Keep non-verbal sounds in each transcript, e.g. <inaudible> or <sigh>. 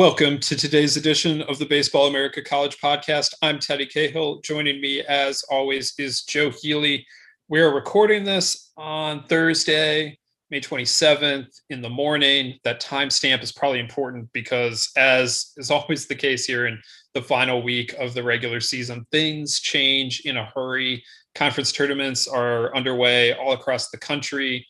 Welcome to today's edition of the Baseball America College Podcast. I'm Teddy Cahill. Joining me, as always, is Joe Healy. We are recording this on Thursday, May 27th in the morning. That timestamp is probably important because, as is always the case here in the final week of the regular season, things change in a hurry. Conference tournaments are underway all across the country.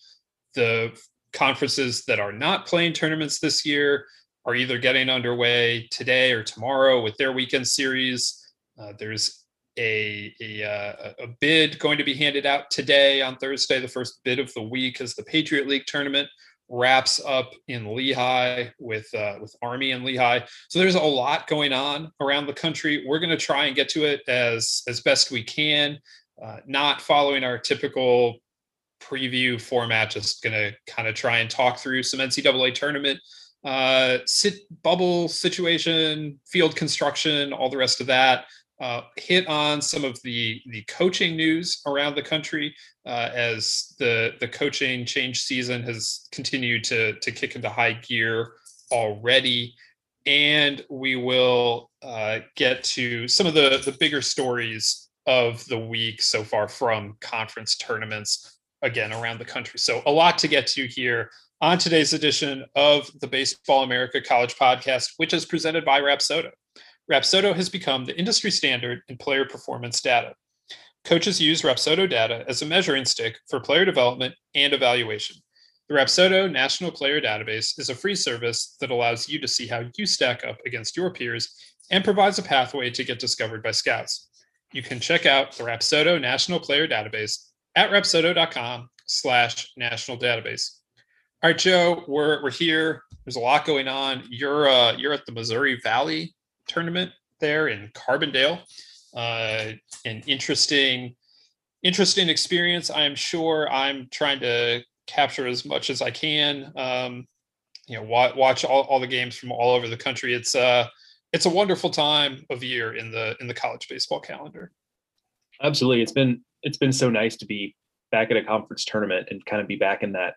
The conferences that are not playing tournaments this year are either getting underway today or tomorrow with their weekend series. Uh, there's a, a, uh, a, bid going to be handed out today on Thursday, the first bid of the week, as the Patriot League tournament wraps up in Lehigh with uh, with Army and Lehigh. So there's a lot going on around the country. We're going to try and get to it as as best we can, uh, not following our typical preview format. Just going to kind of try and talk through some NCAA tournament uh, sit bubble situation, field construction, all the rest of that. Uh, hit on some of the the coaching news around the country uh, as the the coaching change season has continued to to kick into high gear already, and we will uh, get to some of the the bigger stories of the week so far from conference tournaments again around the country. So a lot to get to here on today's edition of the Baseball America College Podcast, which is presented by Rapsodo. Rapsodo has become the industry standard in player performance data. Coaches use Rapsodo data as a measuring stick for player development and evaluation. The Rapsodo National Player Database is a free service that allows you to see how you stack up against your peers and provides a pathway to get discovered by scouts. You can check out the Rapsodo National Player Database at rapsodo.com slash national database. All right, Joe, we're we're here. There's a lot going on. You're uh, you're at the Missouri Valley tournament there in Carbondale. Uh, an interesting interesting experience. I'm sure I'm trying to capture as much as I can. Um, you know, watch, all, all the games from all over the country. It's uh it's a wonderful time of year in the in the college baseball calendar. Absolutely. It's been it's been so nice to be back at a conference tournament and kind of be back in that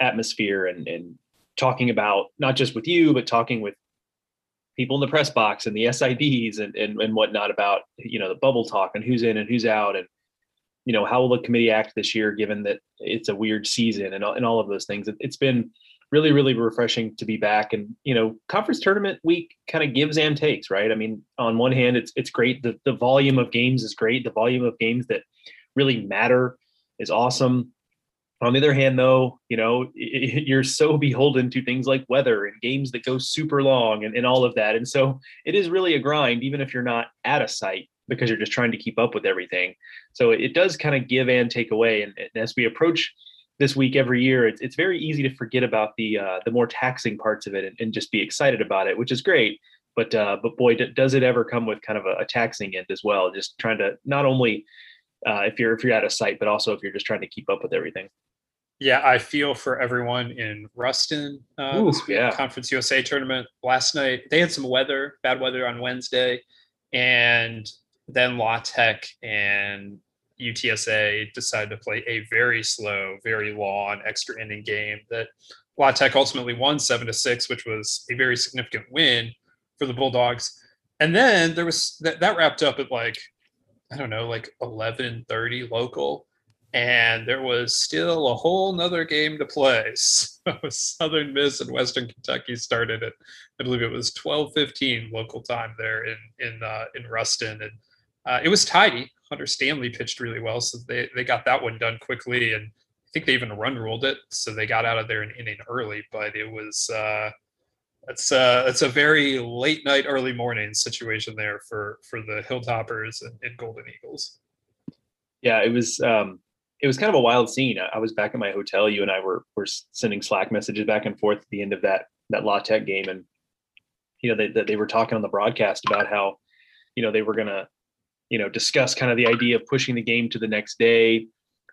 atmosphere and, and talking about not just with you, but talking with people in the press box and the SIDs and, and, and whatnot about, you know, the bubble talk and who's in and who's out and, you know, how will the committee act this year, given that it's a weird season and, and all of those things. It, it's been really, really refreshing to be back. And, you know, conference tournament week kind of gives and takes, right? I mean, on one hand, it's, it's great. The, the volume of games is great. The volume of games that really matter is awesome on the other hand, though, you know, <laughs> you're so beholden to things like weather and games that go super long and, and all of that. And so it is really a grind, even if you're not at a site because you're just trying to keep up with everything. So it does kind of give and take away. And, as we approach this week every year, it's, it's very easy to forget about the uh, the more taxing parts of it and, and, just be excited about it, which is great. But uh, but boy, does it ever come with kind of a, a taxing end as well? Just trying to not only uh, if you're if you're at a site, but also if you're just trying to keep up with everything. Yeah, I feel for everyone in Ruston. Uh, Ooh, yeah. Conference USA tournament last night. They had some weather, bad weather on Wednesday, and then La Tech and UTSA decided to play a very slow, very long extra inning game that La Tech ultimately won seven to six, which was a very significant win for the Bulldogs. And then there was that, that wrapped up at like I don't know, like eleven thirty local and there was still a whole nother game to play. <laughs> So Southern Miss and Western Kentucky started at, I believe it was 12:15 local time there in in uh, in Ruston, and uh, it was tidy. Hunter Stanley pitched really well, so they they got that one done quickly, and I think they even run ruled it, so they got out of there an inning early. But it was uh, it's uh it's a very late night, early morning situation there for for the Hilltoppers and, and Golden Eagles. Yeah, it was. Um, it was kind of a wild scene. I was back at my hotel. You and I were were sending Slack messages back and forth at the end of that that La Tech game, and you know they they were talking on the broadcast about how you know they were gonna you know discuss kind of the idea of pushing the game to the next day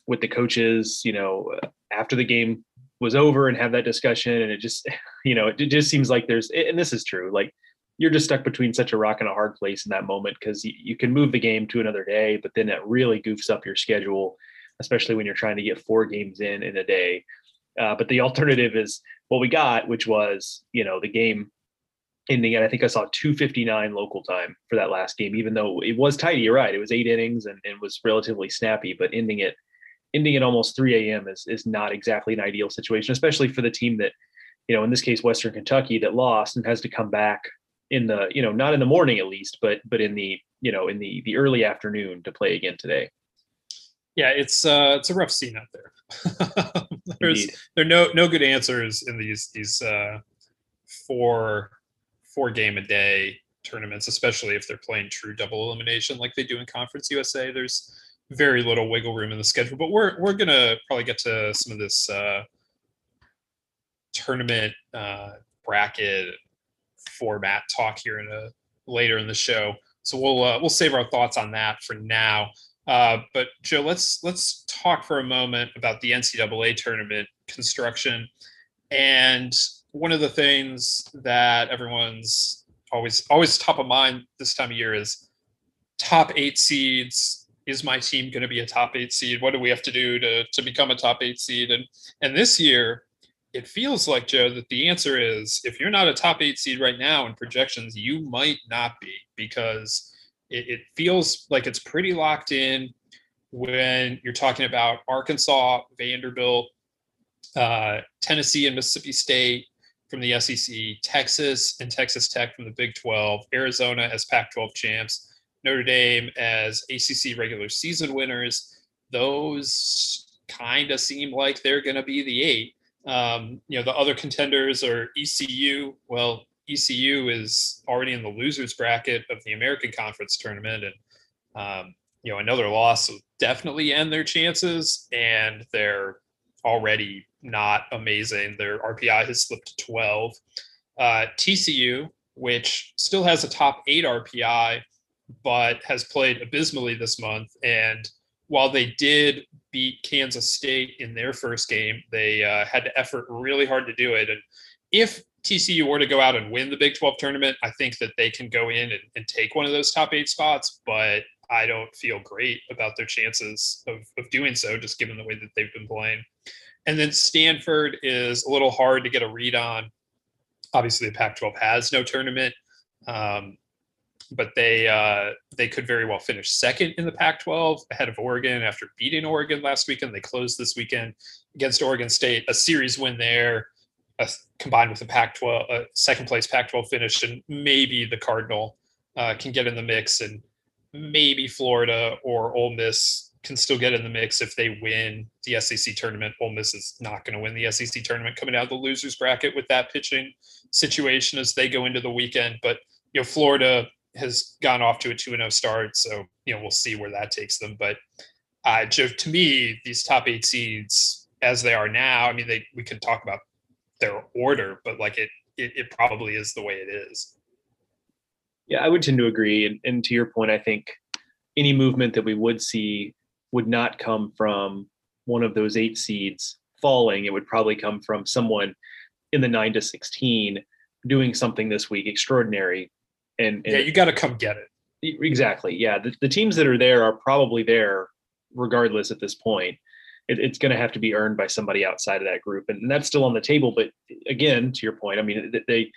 with the coaches. You know uh, after the game was over and have that discussion, and it just <laughs> you know it just seems like there's and this is true like you're just stuck between such a rock and a hard place in that moment because you, you, can move the game to another day, but then it really goofs up your schedule especially when you're trying to get four games in in a day. Uh, but the alternative is what we got, which was you know the game ending at I think I saw 259 local time for that last game, even though it was tight. You're right; it was eight innings and, and was relatively snappy, but ending it ending at almost 3 a.m. is is not exactly an ideal situation, especially for the team that you know in this case Western Kentucky that lost and has to come back in the you know not in the morning at least, but but in the you know in the the early afternoon to play again today. Yeah, it's uh it's a rough scene out there. <laughs> There's Indeed. there are no no good answers in these these uh four four game a day tournaments, especially if they're playing true double elimination like they do in Conference USA. There's very little wiggle room in the schedule, but we're we're gonna probably get to some of this uh, tournament uh, bracket format talk here in a later in the show. So we'll uh, we'll save our thoughts on that for now. Uh, but Joe, let's let's talk for a moment about the NCAA tournament construction. And one of the things that everyone's always always top of mind this time of year is top eight seeds. Is my team going to be a top eight seed? What do we have to do to to become a top eight seed? And and this year, it feels like Joe that the answer is if you're not a top eight seed right now in projections, you might not be because it, it feels like it's pretty locked in when you're talking about Arkansas, Vanderbilt, uh, Tennessee, and Mississippi State from the SEC, Texas and Texas Tech from the Big 12, Arizona as Pac 12 champs, Notre Dame as ACC regular season winners. Those kind of seem like they're going to be the eight. Um, you know, the other contenders are ECU. Well, ECU is already in the losers bracket of the American Conference tournament, and um, you know another loss will definitely end their chances. And they're already not amazing. Their RPI has slipped to 12. Uh, TCU, which still has a top eight RPI, but has played abysmally this month, and while they did beat Kansas State in their first game, they uh, had to effort really hard to do it. And if TCU were to go out and win the Big 12 tournament, I think that they can go in and, and take one of those top eight spots, but I don't feel great about their chances of, of doing so, just given the way that they've been playing. And then Stanford is a little hard to get a read on. Obviously, the Pac 12 has no tournament. Um, but they uh, they could very well finish second in the Pac-12 ahead of Oregon after beating Oregon last weekend. They closed this weekend against Oregon State, a series win there uh, combined with a Pac-12 uh, second place Pac-12 finish, and maybe the Cardinal uh, can get in the mix, and maybe Florida or Ole Miss can still get in the mix if they win the SEC tournament. Ole Miss is not going to win the SEC tournament coming out of the losers bracket with that pitching situation as they go into the weekend. But you know, Florida has gone off to a 2 and 0 start. So, you know, we'll see where that takes them. But uh, to me, these top eight seeds as they are now, I mean, they we can talk about their order, but like it, it, it probably is the way it is. Yeah, I would tend to agree. And, and to your point, I think any movement that we would see would not come from one of those eight seeds falling. It would probably come from someone in the nine to 16 doing something this week extraordinary. And, and yeah, you got to come get it. Exactly. Yeah. The, the teams that are there are probably there regardless at this point it, it's going to have to be earned by somebody outside of that group, and, and, that's still on the table. But again, to your point, I mean, they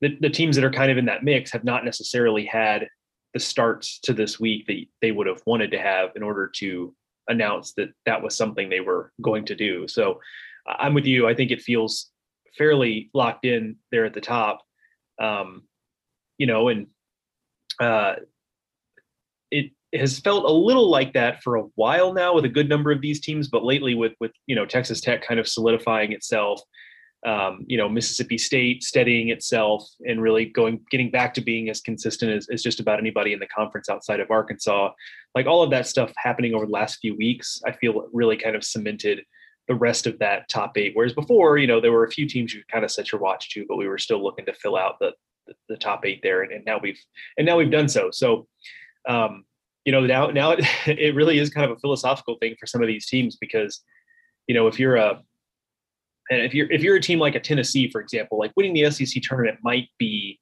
the, the teams that are kind of in that mix have not necessarily had the starts to this week that they would have wanted to have in order to announce that that was something they were going to do. So I'm with you. I think it feels fairly locked in there at the top. Um, you know, and uh, has felt a little like that for a while now with a good number of these teams, but lately with with you know Texas Tech kind of solidifying itself, um, you know Mississippi State steadying itself and really going getting back to being as consistent as, as just about anybody in the conference outside of Arkansas. Like all of that stuff happening over the last few weeks, I feel really kind of cemented the rest of that top eight. Whereas before, you know, there were a few teams you kind of set your watch to, but we were still looking to fill out the the, the top eight there, and, and now we've and now we've done so. So. Um, you know now now it, <laughs> it really is kind of a philosophical thing for some of these teams because you know if you're a and if you're if you're a team like a Tennessee for example like winning the SEC tournament might be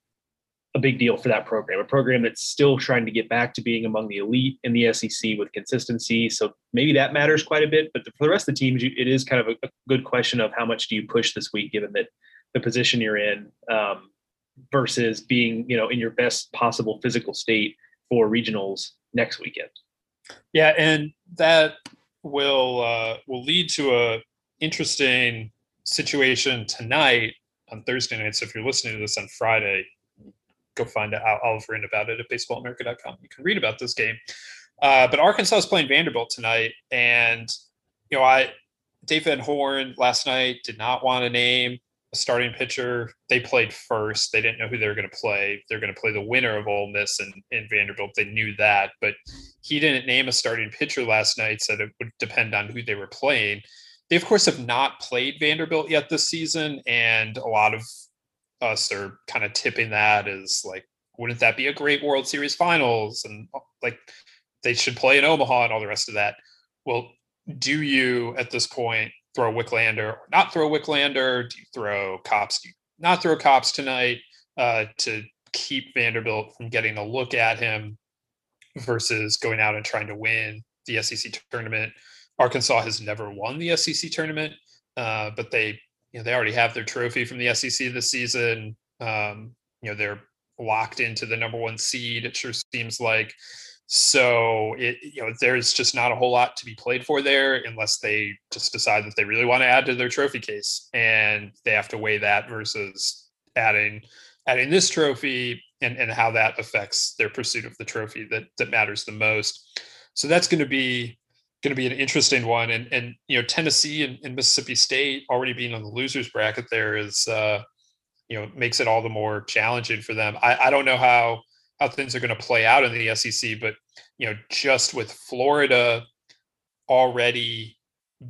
a big deal for that program a program that's still trying to get back to being among the elite in the SEC with consistency. So maybe that matters quite a bit but for the rest of the teams it is kind of a, a good question of how much do you push this week given that the position you're in um, versus being you know in your best possible physical state for regionals next weekend. Yeah, and that will uh, will lead to a interesting situation tonight on Thursday night. So if you're listening to this on Friday, go find out. I'll, have about it at baseballamerica.com. You can read about this game. Uh, but Arkansas is playing Vanderbilt tonight, and you know, I Van Horn last night did not want to name a starting pitcher. They played first. They didn't know who they were going to play. They're going to play the winner of Ole Miss and, and Vanderbilt. They knew that, but he didn't name a starting pitcher last night. Said it would depend on who they were playing. They of course have not played Vanderbilt yet this season, and a lot of us are kind of tipping that as like, wouldn't that be a great World Series Finals? And uh, like, they should play in Omaha and all the rest of that. Well, do you at this point throw Wicklander or not throw Wicklander? Do you throw Kopps? Do you not throw Kopps tonight uh, to keep Vanderbilt from getting a look at him versus going out and trying to win the SEC tournament? Arkansas has never won the SEC tournament, uh, but they you know they already have their trophy from the SEC this season. Um, you know they're locked into the number one seed. It sure seems like. So it you know there's just not a whole lot to be played for there unless they just decide that they really want to add to their trophy case and they have to weigh that versus adding adding this trophy and, and how that affects their pursuit of the trophy that that matters the most. So that's going to be going to be an interesting one. And and you know Tennessee and, and Mississippi State already being on the losers bracket there is uh, you know makes it all the more challenging for them. I, I don't know how how things are going to play out in the SEC, but you know, just with Florida already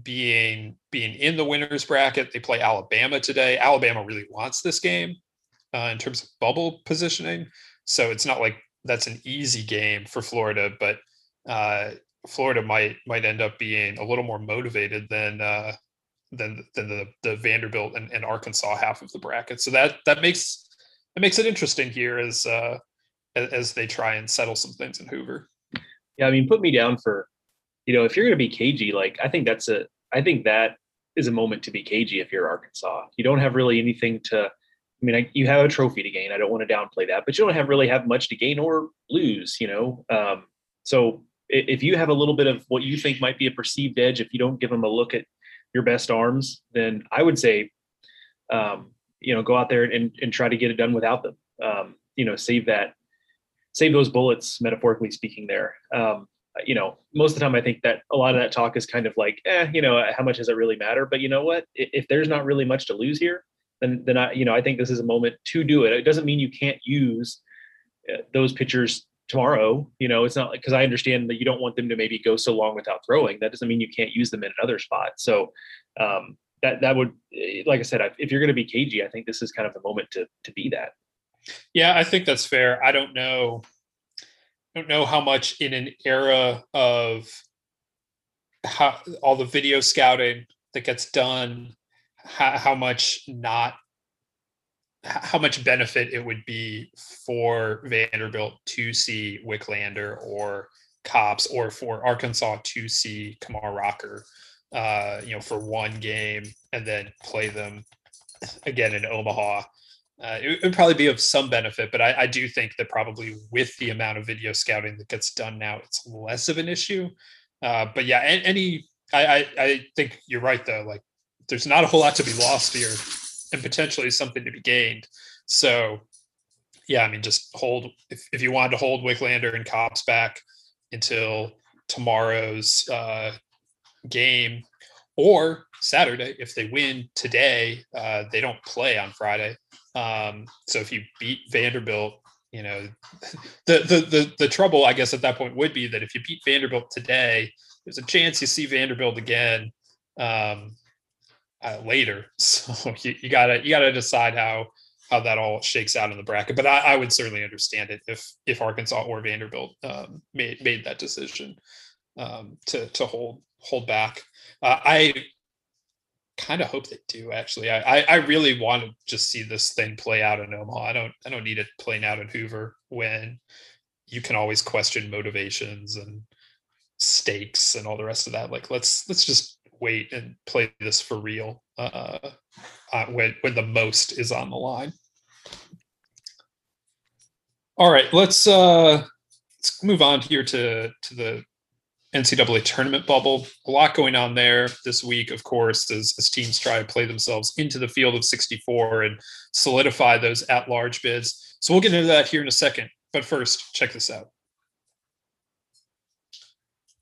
being being in the winners bracket, they play Alabama today. Alabama really wants this game uh, in terms of bubble positioning, so it's not like that's an easy game for Florida, but uh, Florida might might end up being a little more motivated than uh, than than the the Vanderbilt and, and Arkansas half of the bracket. So that that makes that makes it interesting here as uh, as they try and settle some things in Hoover. Yeah, I mean, put me down for, you know, if you're going to be cagey, like I think that's a, I think that is a moment to be cagey if you're Arkansas. You don't have really anything to. I mean, I, you have a trophy to gain. I don't want to downplay that, but you don't have really have much to gain or lose. You know, um, so if you have a little bit of what you think might be a perceived edge, if you don't give them a look at your best arms, then I would say, um, you know, go out there and, and try to get it done without them. Um, you know, save that save those bullets, metaphorically speaking. There, um, you know, most of the time I think that a lot of that talk is kind of like, eh, you know, how much does it really matter? But you know what? If there's not really much to lose here, then then I, you know, I think this is a moment to do it. It doesn't mean you can't use uh, those pitchers tomorrow. You know, it's not because I understand that you don't want them to maybe go so long without throwing. That doesn't mean you can't use them in another spot. So um, that that would, eh, like I said, if you're going to be cagey, I think this is kind of the moment to to be that. Yeah, I think that's fair. I don't know. I don't know how much in an era of how all the video scouting that gets done, how, how much not how much benefit it would be for Vanderbilt to see Wicklander or Kopps or for Arkansas to see Kumar Rocker, uh, you know, for one game and then play them again in Omaha uh, it would probably be of some benefit, but I, I, do think that probably with the amount of video scouting that gets done now, it's less of an issue. Uh, but yeah, any, I, I, I think you're right though. Like, there's not a whole lot to be lost here, and potentially something to be gained. So, yeah, I mean, just hold if, if you wanted to hold Wicklander and Kopps back until tomorrow's uh, game or Saturday. If they win today, uh, they don't play on Friday. Um, so if you beat Vanderbilt, you know, <laughs> the, the the the trouble, I guess, at that point would be that if you beat Vanderbilt today, there's a chance you see Vanderbilt again um, uh, later. <laughs> So you, you, gotta you gotta decide how how that all shakes out in the bracket. But I, I would certainly understand it if if Arkansas or Vanderbilt um, made made that decision um, to to hold hold back. Uh, I kind of hope they do actually. I, I, I really want to just see this thing play out in Omaha. I don't I don't need it playing out in Hoover when you can always question motivations and stakes and all the rest of that. Like let's let's just wait and play this for real uh, uh, when when the most is on the line. All right, let's uh let's move on here to to the NCAA tournament bubble. A lot going on there this week, of course, as, as teams try to play themselves into the field of 64 and solidify those at large bids. So we'll get into that here in a second. But first, check this out.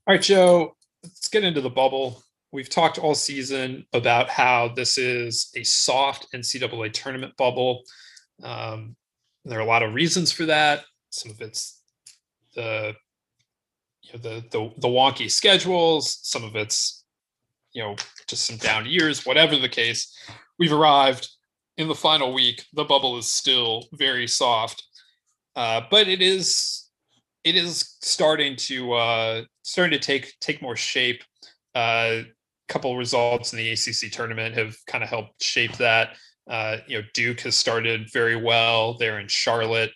All right, Joe, let's get into the bubble. We've talked all season about how this is a soft NCAA tournament bubble. Um, there are a lot of reasons for that. Some of it's the you know the the, the wonky schedules. Some of it's you know just some down years. Whatever the case, we've arrived in the final week. The bubble is still very soft, uh, but it is it is starting to uh, starting to take take more shape. A uh, couple results in the ACC tournament have kind of helped shape that. Uh, you know, Duke has started very well. They're in Charlotte,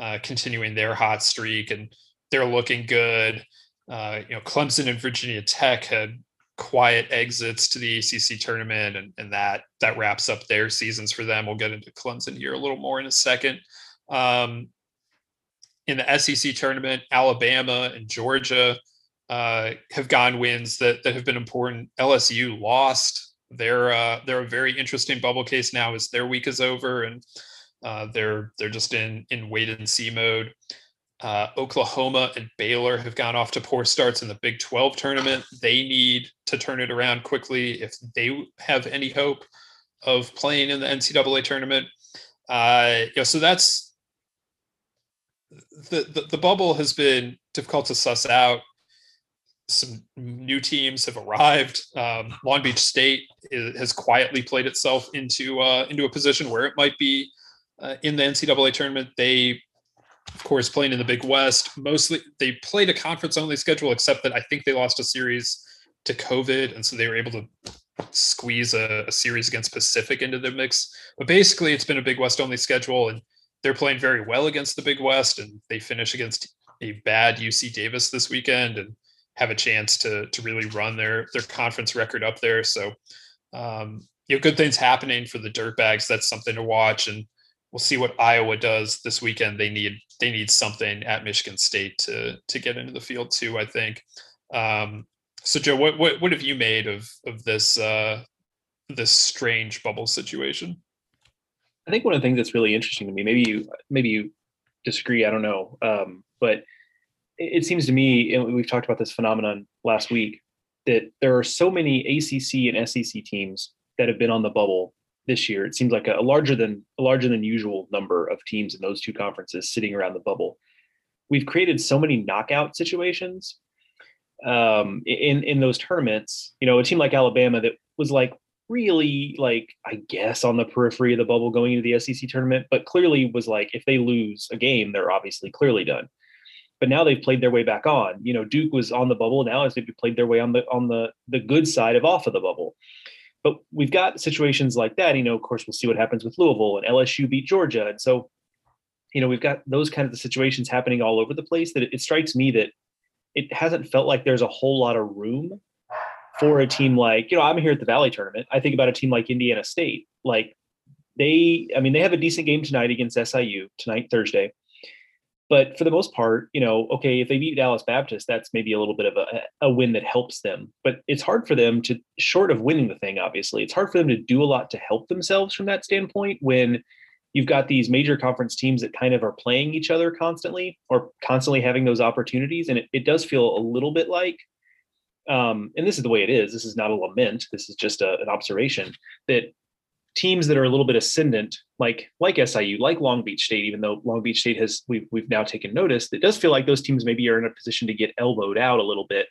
uh, continuing their hot streak, and they're looking good. Uh, you know, Clemson and Virginia Tech had quiet exits to the ACC tournament, and, and that that wraps up their seasons for them. We'll get into Clemson here a little more in a second. Um, in the SEC tournament, Alabama and Georgia uh, have gone wins that that have been important. LSU lost they're uh, they're a very interesting bubble case now as their week is over and uh, they're they're just in in wait and see mode. Uh, Oklahoma and Baylor have gone off to poor starts in the Big 12 tournament. They need to turn it around quickly if they have any hope of playing in the NCAA tournament. Uh, you know, so that's the, the the bubble has been difficult to suss out some new teams have arrived. Um, Long Beach State is, has quietly played itself into uh, into a position where it might be uh, in the NCAA tournament. They, of course, playing in the Big West. Mostly, they played a conference only schedule, except that I think they lost a series to COVID, and so they were able to squeeze a, a series against Pacific into the mix. But basically, it's been a Big West only schedule, and they're playing very well against the Big West, and they finish against a bad UC Davis this weekend, and have a chance to to really run their their conference record up there. So um, you know, good things happening for the Dirtbags. That's something to watch, and we'll see what Iowa does this weekend. They need they need something at Michigan State to to get into the field too. I think. Um, so Joe, what what what have you made of of this uh, this strange bubble situation? I think one of the things that's really interesting to me, maybe you maybe you disagree, I don't know, um, but it seems to me, and we've talked about this phenomenon last week, that there are so many ACC and SEC teams that have been on the bubble this year. It seems like a, larger than a larger than usual number of teams in those two conferences sitting around the bubble. We've created so many knockout situations um, in in those tournaments. You know, a team like Alabama that was like really like I guess on the periphery of the bubble going into the SEC tournament, but clearly was like if they lose a game, they're obviously clearly done but now they've played their way back on. You know, Duke was on the bubble. Now as they've played their way on the on the the good side of off of the bubble. But we've got situations like that. You know, of course, we'll see what happens with Louisville and LSU beat Georgia, and so you know we've got those kind of situations happening all over the place. That it, it strikes me that it hasn't felt like there's a whole lot of room for a team like you know I'm here at the Valley tournament. I think about a team like Indiana State, like they I mean they have a decent game tonight against SIU tonight Thursday but for the most part, you know, okay, if they beat Dallas Baptist, that's maybe a little bit of a, a win that helps them. But it's hard for them to, short of winning the thing, obviously, it's hard for them to do a lot to help themselves from that standpoint when you've got these major conference teams that kind of are playing each other constantly or constantly having those opportunities. And it, it does feel a little bit like, um, and this is the way it is. This is not a lament. This is just a, an observation that teams that are a little bit ascendant, like like SIU, like Long Beach State, even though Long Beach State has we've we've now taken notice, it does feel like those teams maybe are in a position to get elbowed out a little bit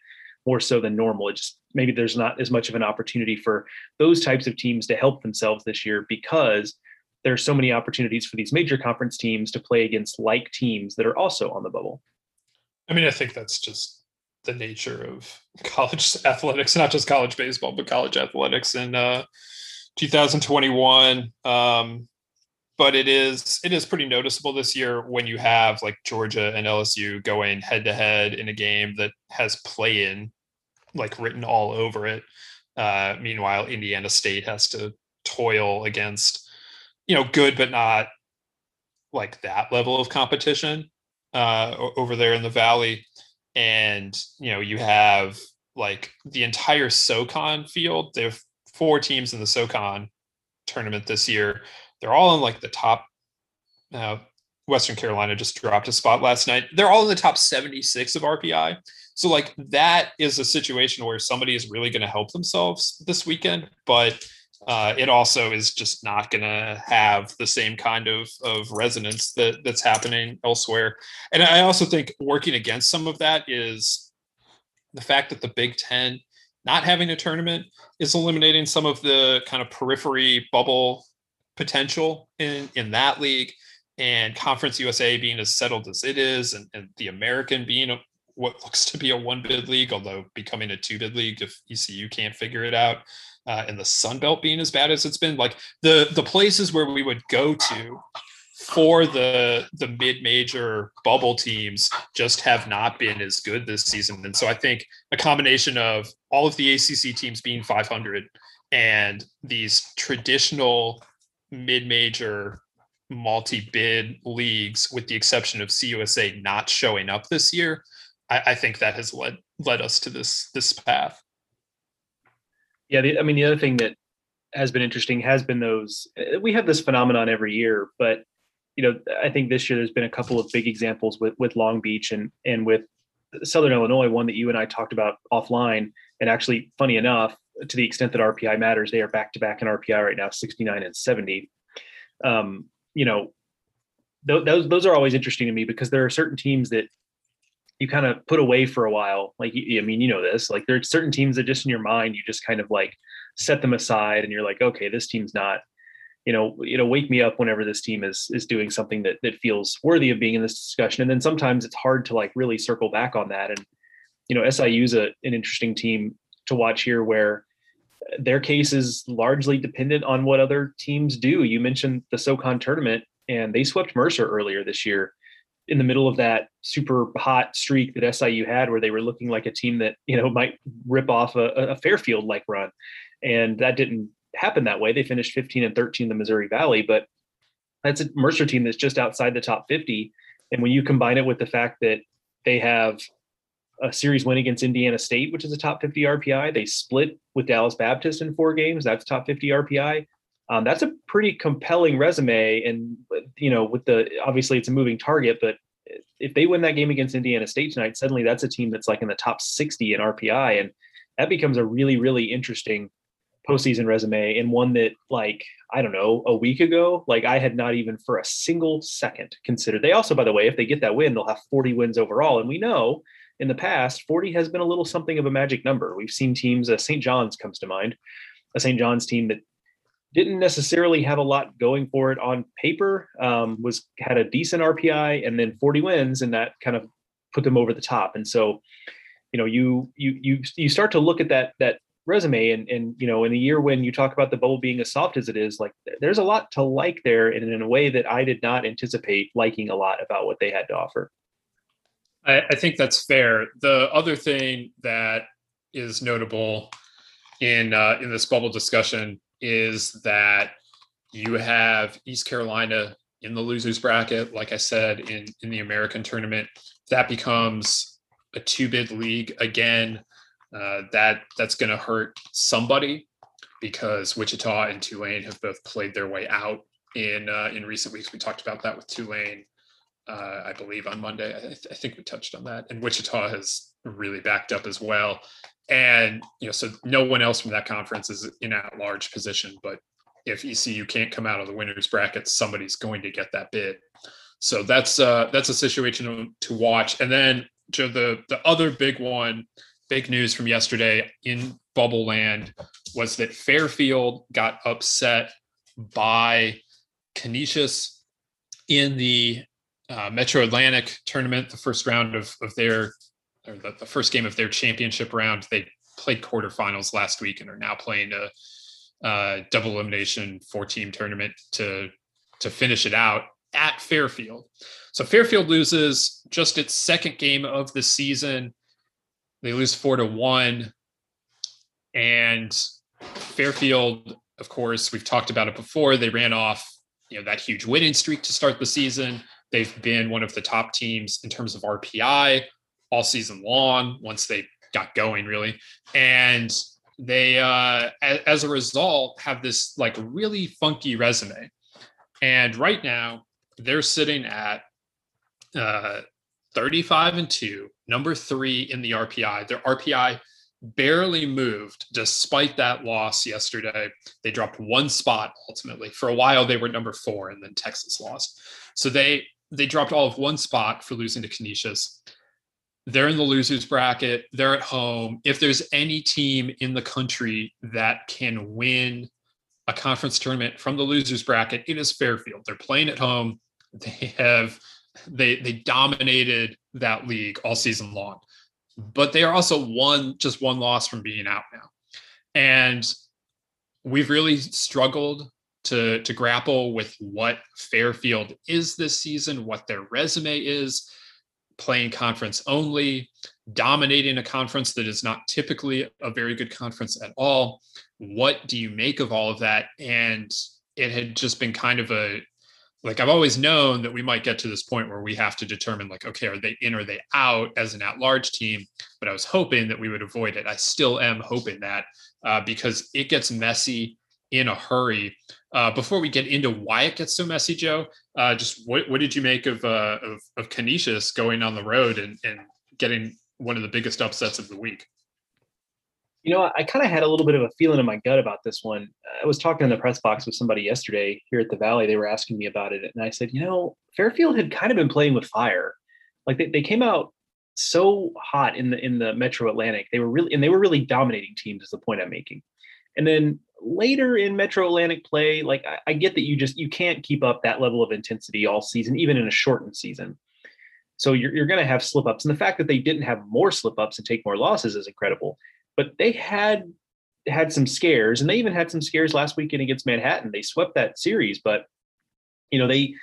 more so than normal. It just maybe there's not as much of an opportunity for those types of teams to help themselves this year because there's so many opportunities for these major conference teams to play against like teams that are also on the bubble. I mean, I think that's just the nature of <laughs> college athletics, not just college baseball, but college athletics. And uh, 2021. Um, but it is it is pretty noticeable this year when you have like Georgia and LSU going head to head in a game that has play in like written all over it. Uh, meanwhile, Indiana State has to toil against you know good but not like that level of competition. uh, over there in the valley, and you know you have like the entire SoCon field. They have four teams in the SoCon tournament this year. They're all in like the top. Uh, Western Carolina just dropped a spot last night. They're all in the top 76 of RPI. So like that is a situation where somebody is really going to help themselves this weekend, but uh, it also is just not going to have the same kind of of resonance that that's happening elsewhere. And I also think working against some of that is the fact that the Big Ten not having a tournament is eliminating some of the kind of periphery bubble potential in in that league and conference usa being as settled as it is and, and the american being a, what looks to be a one bid league although becoming a two bid league if ecu can't figure it out uh, and the sun belt being as bad as it's been. Like the the places where we would go to for the the mid-major bubble teams just have not been as good this season. And so i think a combination of all of the acc teams being 500 and these traditional mid-major multi-bid leagues with the exception of cusa not showing up this year i, I think that has led led us to this this path. Yeah the, i mean the other thing that has been interesting has been those we have this phenomenon every year but you know, I think this year there's been a couple of big examples with with Long Beach and and with Southern Illinois, one that you and I talked about offline. And actually, funny enough, to the extent that RPI matters, they are back to back in RPI right now, 69 and 70. Um, you know, th- those those are always interesting to me because there are certain teams that you kind of put away for a while. Like, I mean, you know this. Like, there are certain teams that just in your mind you just kind of like set them aside, and you're like, okay, this team's not you know, you know, wake me up whenever this team is is doing something that that feels worthy of being in this discussion. And then sometimes it's hard to like really circle back on that. And you know, SIU is a, an interesting team to watch here, where their case is largely dependent on what other teams do. You mentioned the SoCon tournament, and they swept Mercer earlier this year in the middle of that super hot streak that SIU had, where they were looking like a team that you know might rip off a, a Fairfield like run, and that didn't happened that way. They finished 15 and 13 in the Missouri Valley, but that's a Mercer team that's just outside the top 50. And when you combine it with the fact that they have a series win against Indiana State, which is a top 50 RPI, they split with Dallas Baptist in four games. That's top 50 RPI. Um, that's a pretty compelling resume. And, you know, with the obviously it's a moving target, but if they win that game against Indiana State tonight, suddenly that's a team that's like in the top 60 in RPI. And that becomes a really, really interesting postseason resume and one that like I don't know a week ago like I had not even for a single second considered. They also by the way if they get that win they'll have 40 wins overall and we know in the past 40 has been a little something of a magic number. We've seen teams uh, St. John's comes to mind. A St. John's team that didn't necessarily have a lot going for it on paper um, was had a decent RPI and then 40 wins and that kind of put them over the top and so you know you you you you start to look at that that resume and and you know in a year when you talk about the bubble being as soft as it is like there's a lot to like there and in a way that i did not anticipate liking a lot about what they had to offer. I, I think that's fair. The other thing that is notable in uh, in this bubble discussion is that you have east carolina in the losers bracket like i said in in the american tournament. That becomes a two bid league again uh, that that's going to hurt somebody because Wichita and Tulane have both played their way out in uh, in recent weeks. We talked about that with Tulane, uh, I believe, on Monday. I, th- I, think we touched on that, and Wichita has really backed up as well. And you know, so no one else from that conference is in at large position. But if ECU can't come out of the winners bracket, somebody's going to get that bid. So that's uh, that's a situation to watch. And then Joe, the the other big one big news from yesterday in bubble land was that Fairfield got upset by Canisius in the uh, Metro Atlantic tournament, the first round of, of their, or the, the, first game of their championship round. They played quarterfinals last week and are now playing a, a double elimination four team tournament to, to finish it out at Fairfield. So Fairfield loses just its second game of the season they lose four to one. And Fairfield, of course, we've talked about it before. They ran off, you know, that huge winning streak to start the season. They've been one of the top teams in terms of RPI all season long once they got going, really. And they, uh, as a result, have this like really funky resume. And right now, they're sitting at uh, 35 and 2, number three in the RPI. Their RPI barely moved despite that loss yesterday. They dropped one spot ultimately. For a while, they were number four, and then Texas lost. So they they dropped all of one spot for losing to Canisius. They're in the losers bracket. They're at home. If there's any team in the country that can win a conference tournament from the losers bracket, it is Fairfield. They're playing at home. They have they they dominated that league all season long but they are also one just one loss from being out now. And we've really struggled to to grapple with what fairfield is this season what their resume is playing conference only dominating a conference that is not typically a very good conference at all. What do you make of all of that? And it had just been kind of a like I've always known that we might get to this point where we have to determine like, okay, are they in or they out as an at-large team? But I was hoping that we would avoid it. I still am hoping that uh, because it gets messy in a hurry. Uh, before we get into why it gets so messy, Joe, uh, just what, what did you make of, uh, of of Canisius going on the road and, and getting one of the biggest upsets of the week? You know, I kind of had a little bit of a feeling in my gut about this one. I was talking in the press box with somebody yesterday here at the Valley. They were asking me about it. And I said, you know, Fairfield had kind of been playing with fire. Like they, they came out so hot in the in the Metro Atlantic. They were really and they were really dominating teams is the point I'm making. And then later in Metro Atlantic play, like I, I get that you just you can't keep up that level of intensity all season, even in a shortened season. So you're, you're going to have slip ups. And the fact that they didn't have more slip ups and take more losses is incredible but they had had some scares, and they even had some scares last weekend against Manhattan. They swept that series, but you know they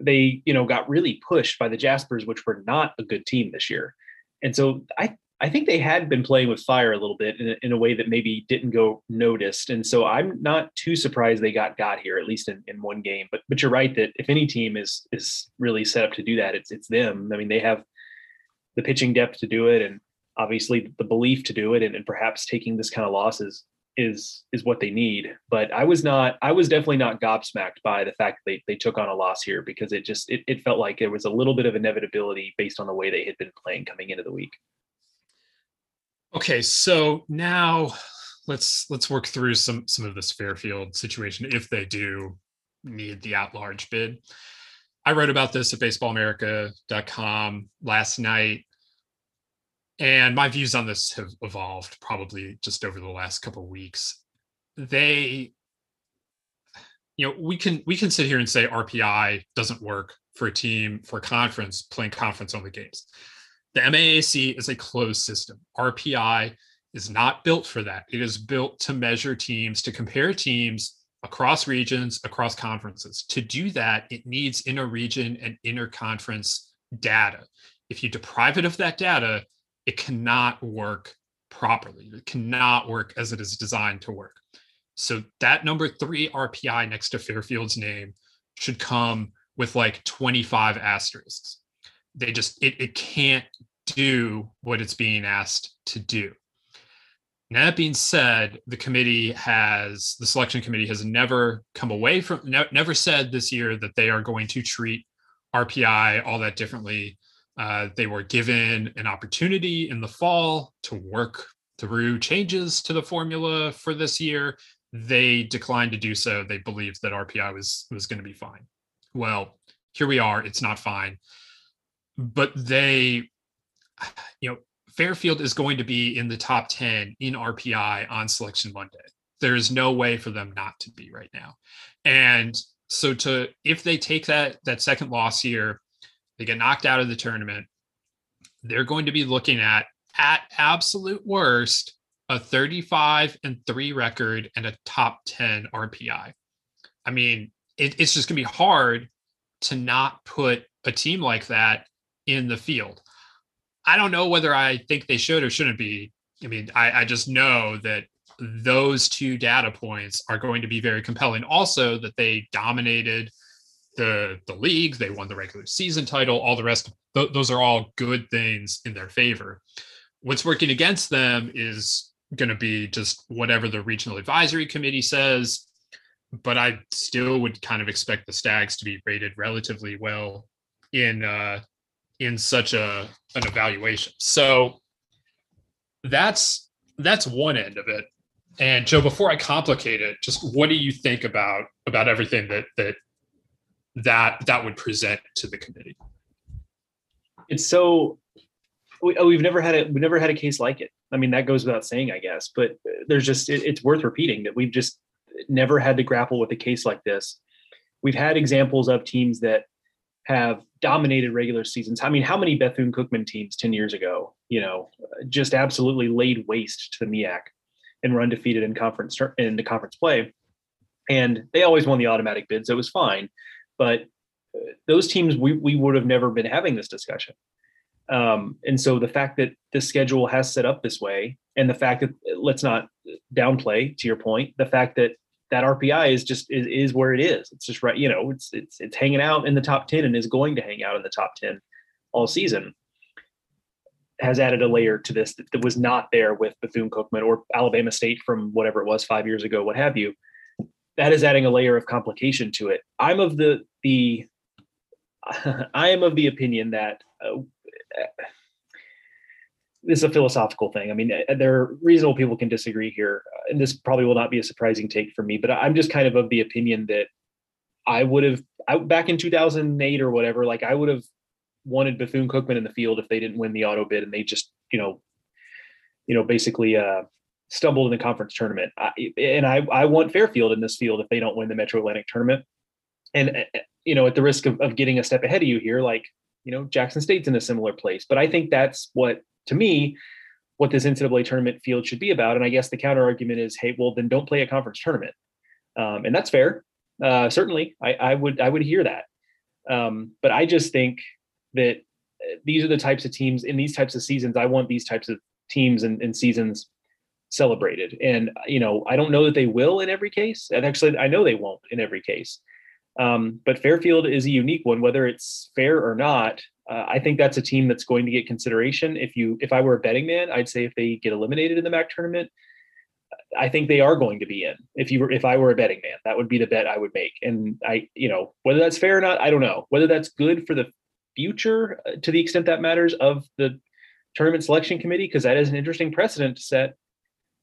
they you know got really pushed by the Jaspers, which were not a good team this year. And so I I think they had been playing with fire a little bit in a, in a way that maybe didn't go noticed. And so I'm not too surprised they got got here at least in, in one game. But but you're right that if any team is is really set up to do that, it's it's them. I mean they have the pitching depth to do it, and obviously the belief to do it and, and perhaps taking this kind of losses is is what they need. But I was not I was definitely not gobsmacked by the fact that they, they took on a loss here because it just it, it felt like there was a little bit of inevitability based on the way they had been playing coming into the week. Okay, so now let's let's work through some some of this Fairfield situation if they do need the at-large bid. I wrote about this at baseballamerica.com last night and my views on this have evolved probably just over the last couple of weeks. They you know we can we can sit here and say rpi doesn't work for a team for a conference playing conference only games. The maac is a closed system. Rpi is not built for that. It is built to measure teams to compare teams across regions across conferences. To do that it needs inter region and inter conference data. If you deprive it of that data it cannot work properly. It cannot work as it is designed to work. So that number three RPI next to Fairfield's name should come with like 25 asterisks. They just, it, it can't do what it's being asked to do. Now, that being said, the committee has, the selection committee has never come away from, ne- never said this year that they are going to treat RPI all that differently uh, they were given an opportunity in the fall to work through changes to the formula for this year. They declined to do so. They believed that RPI was was going to be fine. Well, here we are. It's not fine, but they, <sighs> you know, Fairfield is going to be in the top ten in RPI on Selection Monday. There is no way for them not to be right now, and so to if they take that that second loss here they get knocked out of the tournament, they're going to be looking at, at absolute worst, a 35 and 3 record and a top 10 RPI. I mean, it, it's just going to be hard to not put a team like that in the field. I don't know whether I think they should or shouldn't be. I mean, I, I just know that those two data points are going to be very compelling. Also, that they dominated the the league. They won the regular season title. All the rest, th- those are all good things in their favor. What's working against them is going to be just whatever the regional advisory committee says. But I still would kind of expect the Stags to be rated relatively well in uh, in such a an evaluation. So that's that's one end of it. And Joe, before I complicate it, just what do you think about about everything that that that that would present to the committee? It's so we, have oh, never had a we've never had a case like it. I mean, that goes without saying, I guess. But there's just it, it's worth repeating that we've just never had to grapple with a case like this. We've had examples of teams that have dominated regular seasons. I mean, how many Bethune Cookman teams 10 years ago, you know, just absolutely laid waste to the MEAC and were undefeated in conference in the conference play. And they always won the automatic bid, so it was fine. But uh, those teams, we, we would have never been having this discussion. Um, and so the fact that the schedule has set up this way, and the fact that let's not downplay to your point, the fact that that RPI is just is, is where it is. It's just right, you know, it's it's it's hanging out in the top 10 and is going to hang out in the top 10 all season. Has added a layer to this that, that was not there with Bethune Cookman or Alabama State from whatever it was five years ago, what have you. That is adding a layer of complication to it. I'm of the the <laughs> I am of the opinion that uh, this is a philosophical thing. I mean, uh, there are reasonable people can disagree here, uh, and this probably will not be a surprising take for me. But I'm just kind of of the opinion that I would have I, back in 2008 or whatever, like I would have wanted Bethune Cookman in the field if they didn't win the auto bid and they just you know, you know, basically uh, stumbled in the conference tournament. I, and I I want Fairfield in this field if they don't win the Metro Atlantic tournament. And uh, you know, at the risk of, of getting a step ahead of you here, like you know, Jackson State's in a similar place. But I think that's what to me, what this NCAA tournament field should be about. And I guess the counter argument is, hey, well, then don't play a conference tournament, um, and that's fair. Uh, certainly, I, I, would I would hear that, um, but I just think that uh, these are the types of teams in these types of seasons. I want these types of teams and, and seasons celebrated, and you know, I don't know that they will in every case, and actually, I know they won't in every case. Um, but Fairfield is a unique one, whether it's fair or not. Uh, I think that's a team that's going to get consideration. If you, if I were a betting man, I'd say if they get eliminated in the MAAC tournament, I think they are going to be in. If you were, if I were a betting man, that would be the bet I would make. And I, you know, whether that's fair or not, I don't know. Whether that's good for the future, uh, to the extent that matters, of the tournament selection committee, because that is an interesting precedent to set.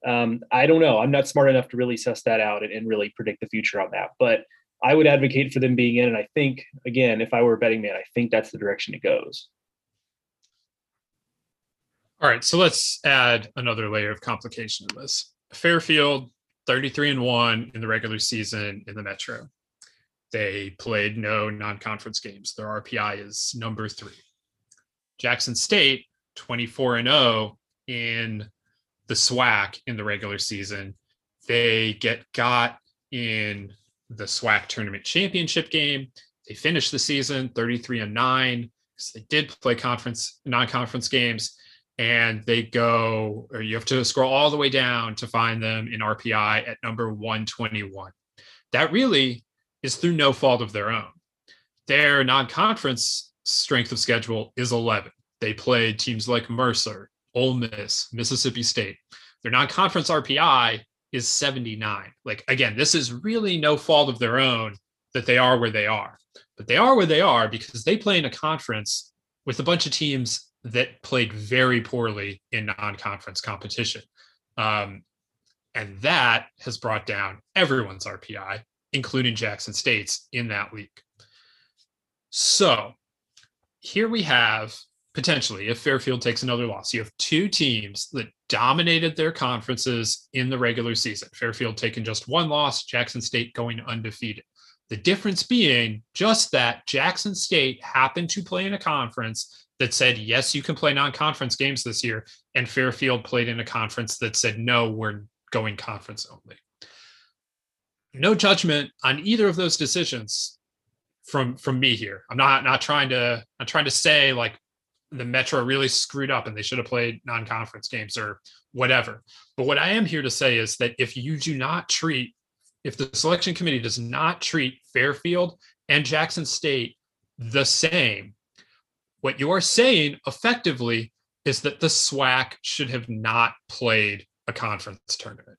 Um, I don't know. I'm not smart enough to really suss that out and, and really predict the future on that. But I would advocate for them being in. And I think, again, if I were a betting man, I think that's the direction it goes. All right. So let's add another layer of complication to this. Fairfield, 33 and 1 in the regular season in the Metro. They played no non conference games. Their RPI is number three. Jackson State, 24 and 0 in the SWAC in the regular season. They get got in the SWAC tournament championship game. They finished the season 33 and 9 because they did play conference non-conference games and they go or you have to scroll all the way down to find them in RPI at number 121. That really is through no fault of their own. Their non-conference strength of schedule is 11. They played teams like Mercer, Ole Miss, Mississippi State. Their non-conference RPI is 79. Like, again, this is really no fault of their own that they are where they are, but they are where they are because they play in a conference with a bunch of teams that played very poorly in non conference competition. Um, and that has brought down everyone's RPI, including Jackson State's in that league. So here we have potentially if Fairfield takes another loss. You have two teams that dominated their conferences in the regular season. Fairfield taking just one loss, Jackson State going undefeated. The difference being just that Jackson State happened to play in a conference that said, yes, you can play non conference games this year. And Fairfield played in a conference that said, no, we're going conference only. No judgment on either of those decisions from from me here. I'm not not trying to I'm trying to say like the Metro really screwed up and they should have played non conference games or whatever. But what I am here to say is that if you do not treat, if the selection committee does not treat Fairfield and Jackson State the same, what you're saying effectively is that the SWAC should have not played a conference tournament.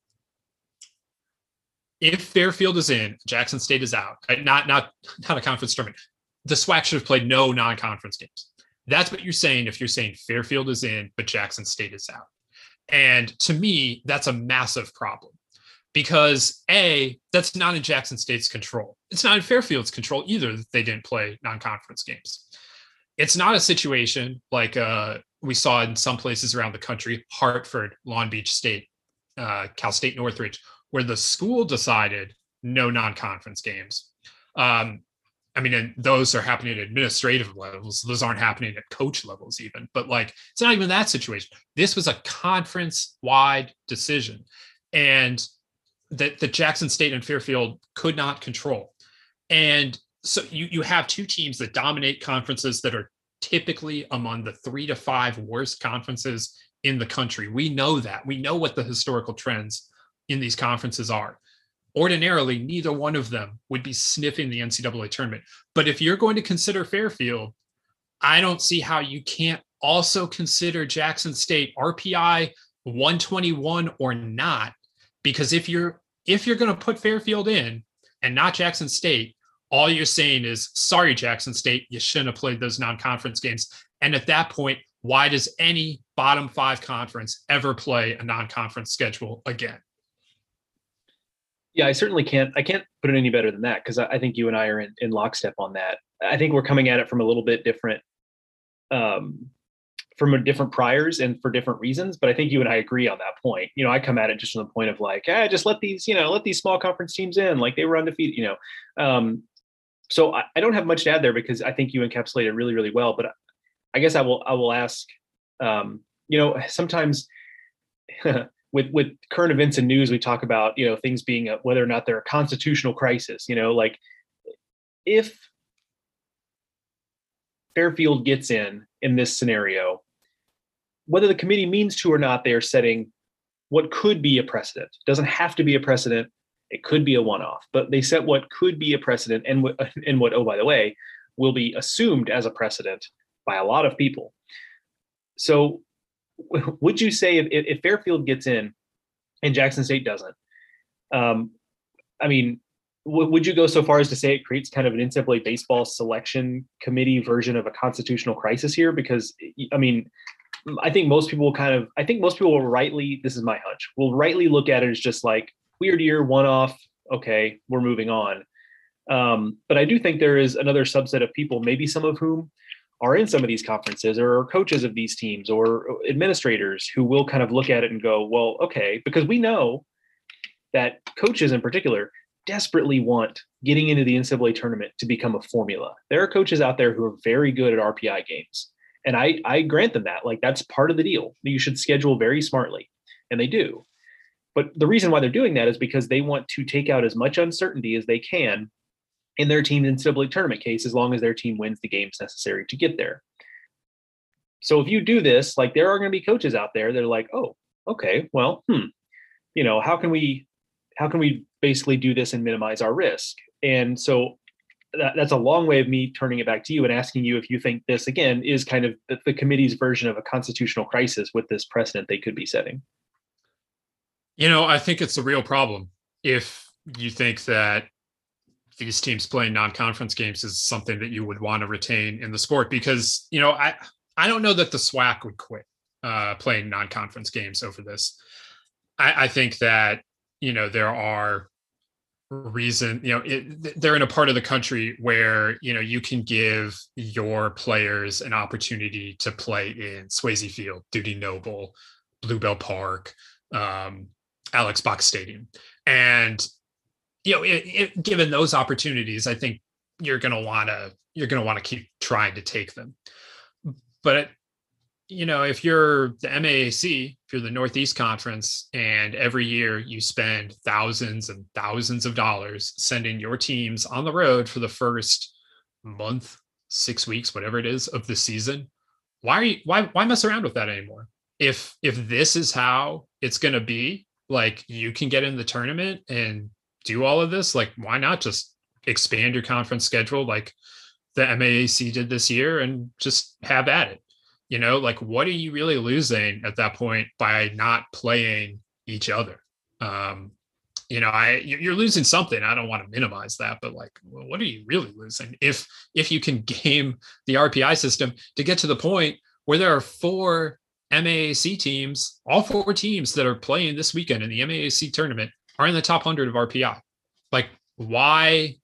If Fairfield is in, Jackson State is out. Uh, not not not a conference tournament. The SWAC should have played no non-conference games. That's what you're saying if you're saying Fairfield is in, but Jackson State is out. And to me, that's a massive problem because A, that's not in Jackson State's control. It's not in Fairfield's control either that they didn't play non conference games. It's not a situation like uh, we saw in some places around the country, Hartford, Long Beach State, uh, Cal State Northridge, where the school decided no non conference games. Um, I mean, those are happening at administrative levels. Those aren't happening at coach levels, even. But like, it's not even that situation. This was a conference wide decision, and that that Jackson State and Fairfield could not control. And so you you have two teams that dominate conferences that are typically among the three to five worst conferences in the country. We know that. We know what the historical trends in these conferences are ordinarily neither one of them would be sniffing the NCAA tournament. But if you're going to consider Fairfield, I don't see how you can't also consider Jackson State RPI 121 or not because if you're if you're going to put Fairfield in and not Jackson State, all you're saying is sorry Jackson State, you shouldn't have played those non-conference games. And at that point, why does any bottom 5 conference ever play a non-conference schedule again? Yeah, I certainly can't. I can't put it any better than that because I, I, think you and I are in, in lockstep on that. I think we're coming at it from a little bit different, um, from a different priors and for different reasons. But I think you and I agree on that point. You know, I come at it just from the point of like, ah, just let these, you know, let these small conference teams in, like they were undefeated. You know, um, so I, I don't have much to add there because I think you encapsulate it really, really well. But I guess I will, I will ask. Um, you know, sometimes. <laughs> with with current events and news, we talk about you know things being a, whether or not they're a constitutional crisis. You know, like if Fairfield gets in in this scenario, whether the committee means to or not, they are setting what could be a precedent. It doesn't have to be a precedent. It could be a one-off, but they set what could be a precedent, and what <laughs> and what oh by the way will be assumed as a precedent by a lot of people. So <laughs> would you say if, if Fairfield gets in and Jackson State doesn't, um, I mean, w- would you go so far as to say it creates kind of an NCAA baseball selection committee version of a constitutional crisis here? Because I mean, I think most people kind of, I think most people will rightly, this is my hunch, will rightly look at it as just like weird year, one off. Okay, we're moving on. Um, but I do think there is another subset of people, maybe some of whom are in some of these conferences or are coaches of these teams or administrators who will kind of look at it and go, well, okay, because we know that coaches in particular desperately want getting into the NCAA tournament to become a formula. There are coaches out there who are very good at RPI games. And I, I grant them that. Like that's part of the deal. You should schedule very smartly. And they do. But the reason why they're doing that is because they want to take out as much uncertainty as they can in their team in the NCAA tournament case as long as their team wins the games necessary to get there. So if you do this, like there are going to be coaches out there that are like, oh, okay, well, hmm, you know, how can we, how can we basically do this and minimize our risk? And so that, that's a long way of me turning it back to you and asking you if you think this again is kind of the, the committee's version of a constitutional crisis with this precedent they could be setting. You know, I think it's a real problem if you think that these teams playing non-conference games is something that you would want to retain in the sport because you know I I don't know that the SWAC would quit uh, playing non-conference games over this. I, I think that you know there are reason you know it, they're in a part of the country where you know you can give your players an opportunity to play in Swayze Field, Dudy Noble, Bluebell Park, um, Alex Box Stadium, and you know, it, it, given those opportunities, I think you're going to want to you're going to want to keep trying to take them. But you know, if you're the MAAC, if you're the Northeast Conference, and every year you spend thousands and thousands of dollars sending your teams on the road for the first month, six weeks, whatever it is of the season, why are you why why mess around with that anymore? If if this is how it's going to be, like you can get in the tournament and do all of this like why not just expand your conference schedule like the MAAC did this year and just have at it. You know, like what are you really losing at that point by not playing each other? Um, you know, I you're losing something. I don't want to minimize that, but like, well, what are you really losing if if you can <laughs> game the RPI system to get to the point where there are four MAAC teams, all four teams that are playing this weekend in the MAAC tournament are in the top hundred of RPI. Like, why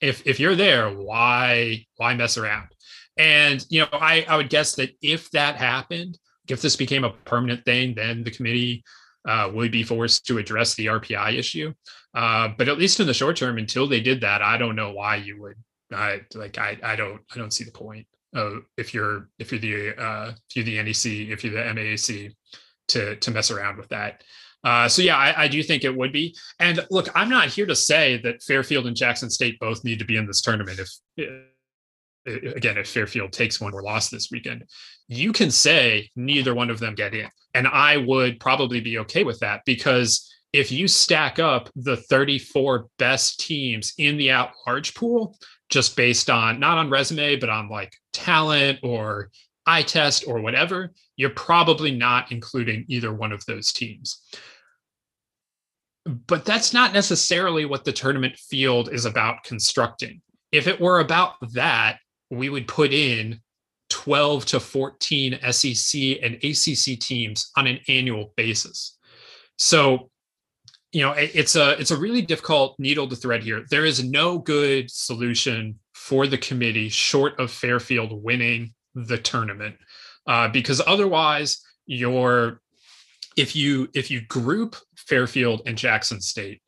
if if you're there, why why mess around? And you know, I I would guess that if that happened, if this became a permanent thing, then the committee uh, would be forced to address the RPI issue. Uh, but at least in the short term, until they did that, I don't know why you would. I like I I don't I don't see the point of if you're if you're the uh, if you're the NEC if you're the MAAC to to mess around with that. Uh, so yeah, I, I, do think it would be. And look, I'm not here to say that Fairfield and Jackson State both need to be in this tournament. If again, if Fairfield takes one or lost this weekend, you can say neither one of them get in, and I would probably be okay with that because if you stack up the 34 best teams in the at-large pool, just based on not on resume, but on like talent or eye test or whatever, you're probably not including either one of those teams but that's not necessarily what the tournament field is about constructing. If it were about that, we would put in 12 to 14 SEC and ACC teams on an annual basis. So, you know, it's a it's a really difficult needle to thread here. There is no good solution for the committee short of Fairfield winning the tournament, uh, because otherwise you're if you if you group Fairfield and Jackson State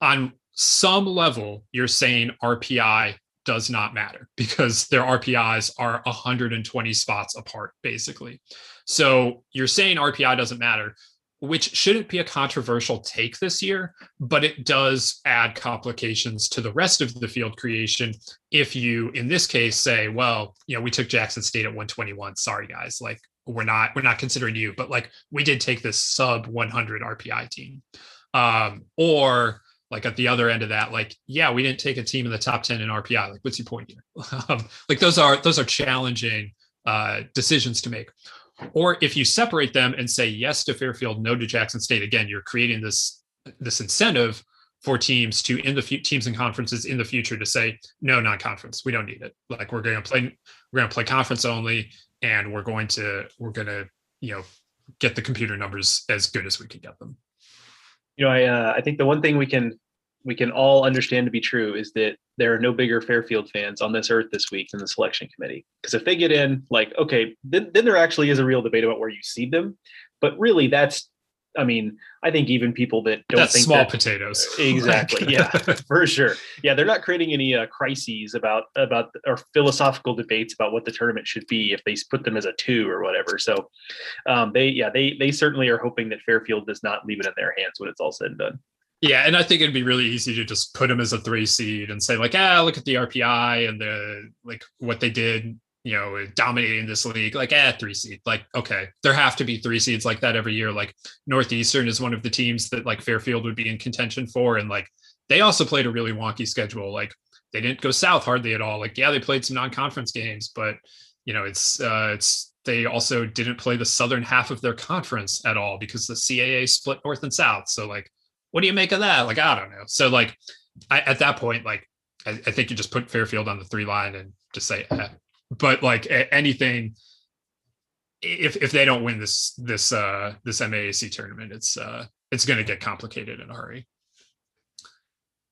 on some level, you're saying RPI does not matter <laughs> because their RPIs are 120 spots apart, basically. So you're saying RPI doesn't matter, which shouldn't be a controversial take this year, but it does add complications to the rest of the field creation. If you, in this case, say, well, you know, we took Jackson State at 121. Sorry, guys. Like, we're not we're not considering you but like we did take this sub 100 rpi team um or like at the other end of that like yeah we didn't take a team in the top 10 in rpi like what's your point here <laughs> um, like those are those are challenging uh decisions to make or if you separate them and say yes to fairfield no to jackson state again you're creating this this incentive for teams to in the few teams and conferences in the future to say no non-conference we don't need it. Like we're going to play we're going to play conference only and we're going to we're going to you know get the computer numbers as good as we can get them. You know i uh, i think the one thing we can we can all understand to be true is that there are no bigger fairfield fans on this earth this week than the selection committee because if they get in like okay then, then there actually is a real debate about where you seed them but really that's I mean, I think even people that don't That's think small that, potatoes. <laughs> Exactly. yeah, for sure. Yeah, they're not creating any uh, crises about about or philosophical debates about what the tournament should be if they put them as a two or whatever. So, um, they yeah they they certainly are hoping that Fairfield does not leave it in their hands when it's all said and done. Yeah, and I think it'd be really easy to just put them as a three seed and say like, ah, look at the RPI and the like what they did you know, dominating this league, like eh, three seed. Like, okay, there have to be three seeds like that every year. Like Northeastern is one of the teams that like Fairfield would be in contention for. And like they also played a really wonky schedule. Like they didn't go south hardly at all. Like, yeah, they played some non-conference games, but you know, it's uh it's they also didn't play the southern half of their conference at all because the CAA split north and south. So like, what do you make of that? Like, I don't know. So like I, at that point, like I, I, think you just put Fairfield on the three line and just say, eh, but like anything if if they don't win this this uh this MAAC tournament it's uh it's going to get complicated in a hurry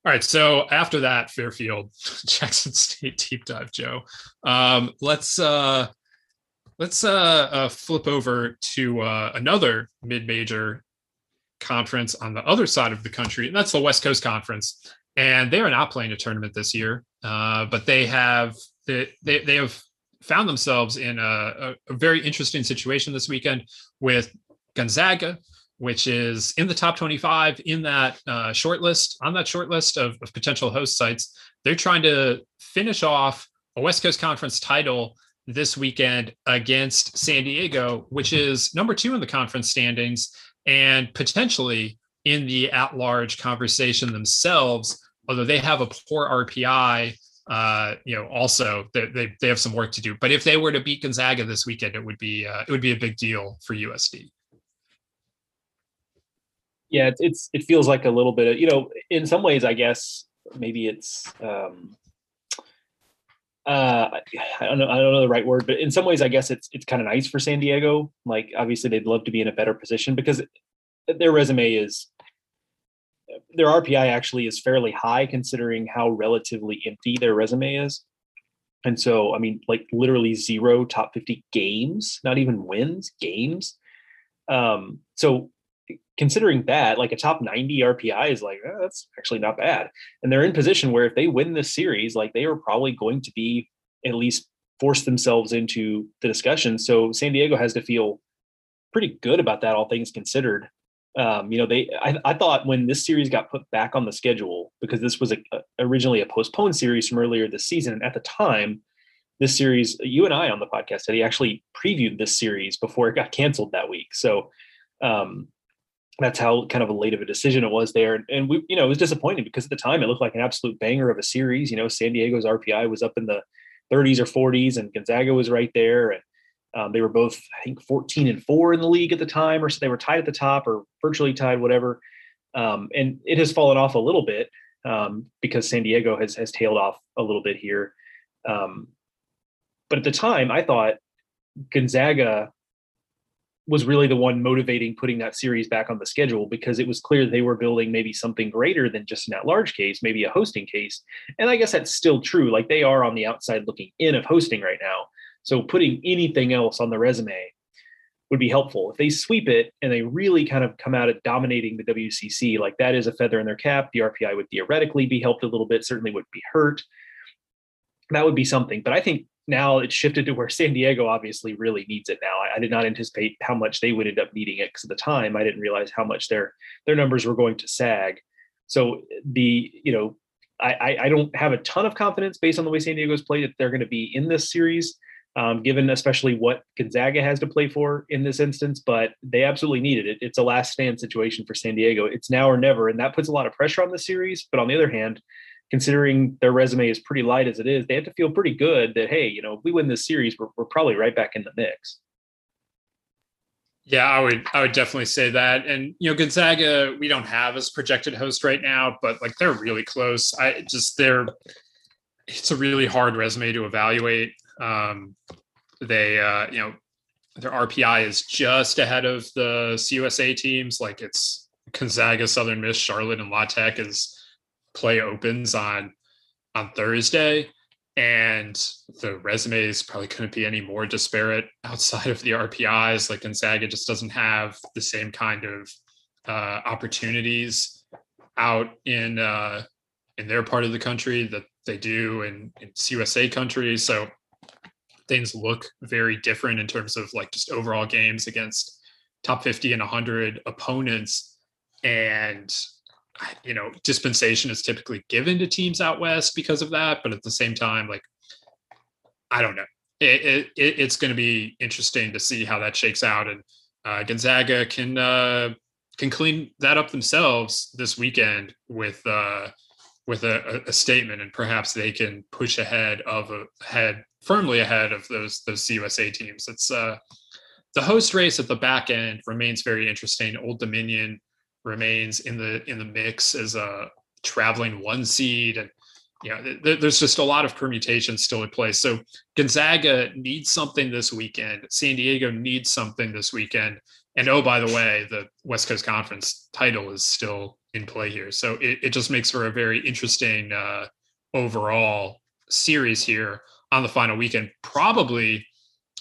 all right so after that fairfield <laughs> jackson state deep dive joe um let's uh let's uh, uh flip over to uh another mid-major conference on the other side of the country and that's the west coast conference and they are not playing a tournament this year uh but they have they, they, have found themselves in a, a, a very interesting situation this weekend with Gonzaga, which is in the top 25 in that uh, short list, on that short list of, of, potential host sites. They're trying to finish off a West Coast Conference title this weekend against San Diego, which is number two in the conference standings and potentially in the at large conversation themselves although they have a poor RPI, uh, you know, also they, they, they have some work to do. But if they were to beat Gonzaga this weekend, it would be uh, it would be a big deal for USD. Yeah, it's, it feels like a little bit of you know, in some ways, I guess maybe it's um, uh, I don't know, I don't know the right word, but in some ways, I guess it's it's kind of nice for San Diego. Like, obviously, they'd love to be in a better position because their resume is their RPI actually is fairly high considering how relatively empty their resume is. And so, I mean, like literally zero top 50 games, not even wins, games. Um, so considering that, like a top 90 RPI is like, oh, that's actually not bad. And they're in position where if they win this series, like they are probably going to be at least force themselves into the discussion. So San Diego has to feel pretty good about that, all things considered. Um, you know, they I, I, thought when this series got put back on the schedule because this was a, a, originally a postponed series from earlier this season. And at the time, this series, you and I on the podcast he actually previewed this series before it got canceled that week. So um, that's how kind of a late of a decision it was there. And we, you know, it was disappointing because at the time it looked like an absolute banger of a series. You know, San Diego's RPI was up in the 30s or 40s, and Gonzaga was right there. And um, they were both, I think, 14 and four in the league at the time, or so they were tied at the top or virtually tied, whatever. Um, and it has fallen off a little bit um, because San Diego has has tailed off a little bit here. Um, but at the time, I thought Gonzaga was really the one motivating putting that series back on the schedule because it was clear they were building maybe something greater than just an at-large case, maybe a hosting case. And I guess that's still true. Like they are on the outside looking in of hosting right now. So putting anything else on the resume would be helpful. If they sweep it and they really kind of come out at dominating the WCC, like that is a feather in their cap. The RPI would theoretically be helped a little bit, certainly would be hurt. That would be something. But I think now it's shifted to where San Diego obviously really needs it now. I, I did not anticipate how much they would end up needing it because at the time I didn't realize how much their their numbers were going to sag. So the you know I, I don't have a ton of confidence based on the way San Diego's played that they're going to be in this series um, given especially what Gonzaga has to play for in this instance, but they absolutely needed it. It's a last stand situation for San Diego. It's now or never, and that puts a lot of pressure on the series. But on the other hand, considering their resume is pretty light as it is, they have to feel pretty good that hey, you know, if we win this series, we're, we're probably right back in the mix. Yeah, I would I would definitely say that. And you know, Gonzaga, we don't have as projected host right now, but like they're really close. I just they're it's a really hard resume to evaluate. Um, they, uh, you know, their RPI is just ahead of the CUSA teams. Like it's Gonzaga, Southern Miss, Charlotte, and La Tech as play opens on on Thursday, and the resumes probably couldn't be any more disparate <laughs> outside of the RPIs. Like Gonzaga just doesn't have the same kind of uh, opportunities out in uh, in their part of the country that they do in, in CUSA countries. So things look very different in terms of like just overall games against top 50 and 100 opponents and you know dispensation is typically given to teams out west because of that but at the same time like i don't know it, it it's going to be interesting to see how that shakes out and uh, gonzaga can uh, can clean that up themselves this weekend with uh, with a, a, statement and perhaps they can push ahead of a head firmly ahead of those those CUSA teams. It's uh, the host race at the back end remains very interesting. Old Dominion remains in the in the mix as a traveling one seed, and you know th- there's just a lot of permutations still in place. So Gonzaga needs something this weekend. San Diego needs something this weekend. And oh, by the way, the West Coast Conference title is still in play here. So it, it just makes for a very interesting uh, overall series here on the final weekend. Probably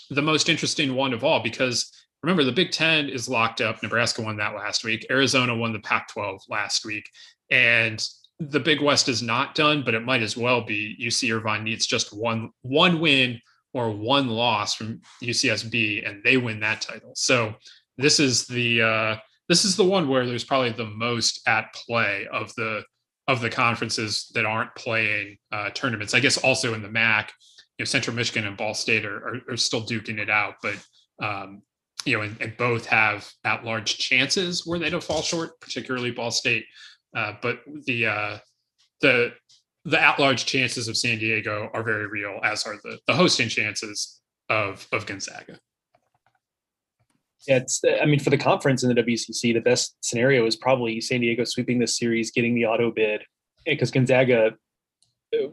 the most interesting one of all because remember the Big Ten is locked up. Nebraska won that last week. Arizona won the Pac-12 last week, and the Big West is not done, but it might as well be. UC Irvine needs just one one win or one loss from UCSB, and they win that title. So this is the uh, this is the one where there's probably the most at play of the of the conferences that aren't playing uh, tournaments. I guess also in the MAC, you know, Central Michigan and Ball State are, are, are still duking it out, but um, you know, and, and, both have at large chances where they don't fall short, particularly Ball State. Uh, but the uh, the the at-large chances of San Diego are very real, as are the the hosting chances of of Gonzaga. Yeah, it's. I mean, for the conference in the WCC, the best scenario is probably San Diego sweeping this series, getting the auto bid, because Gonzaga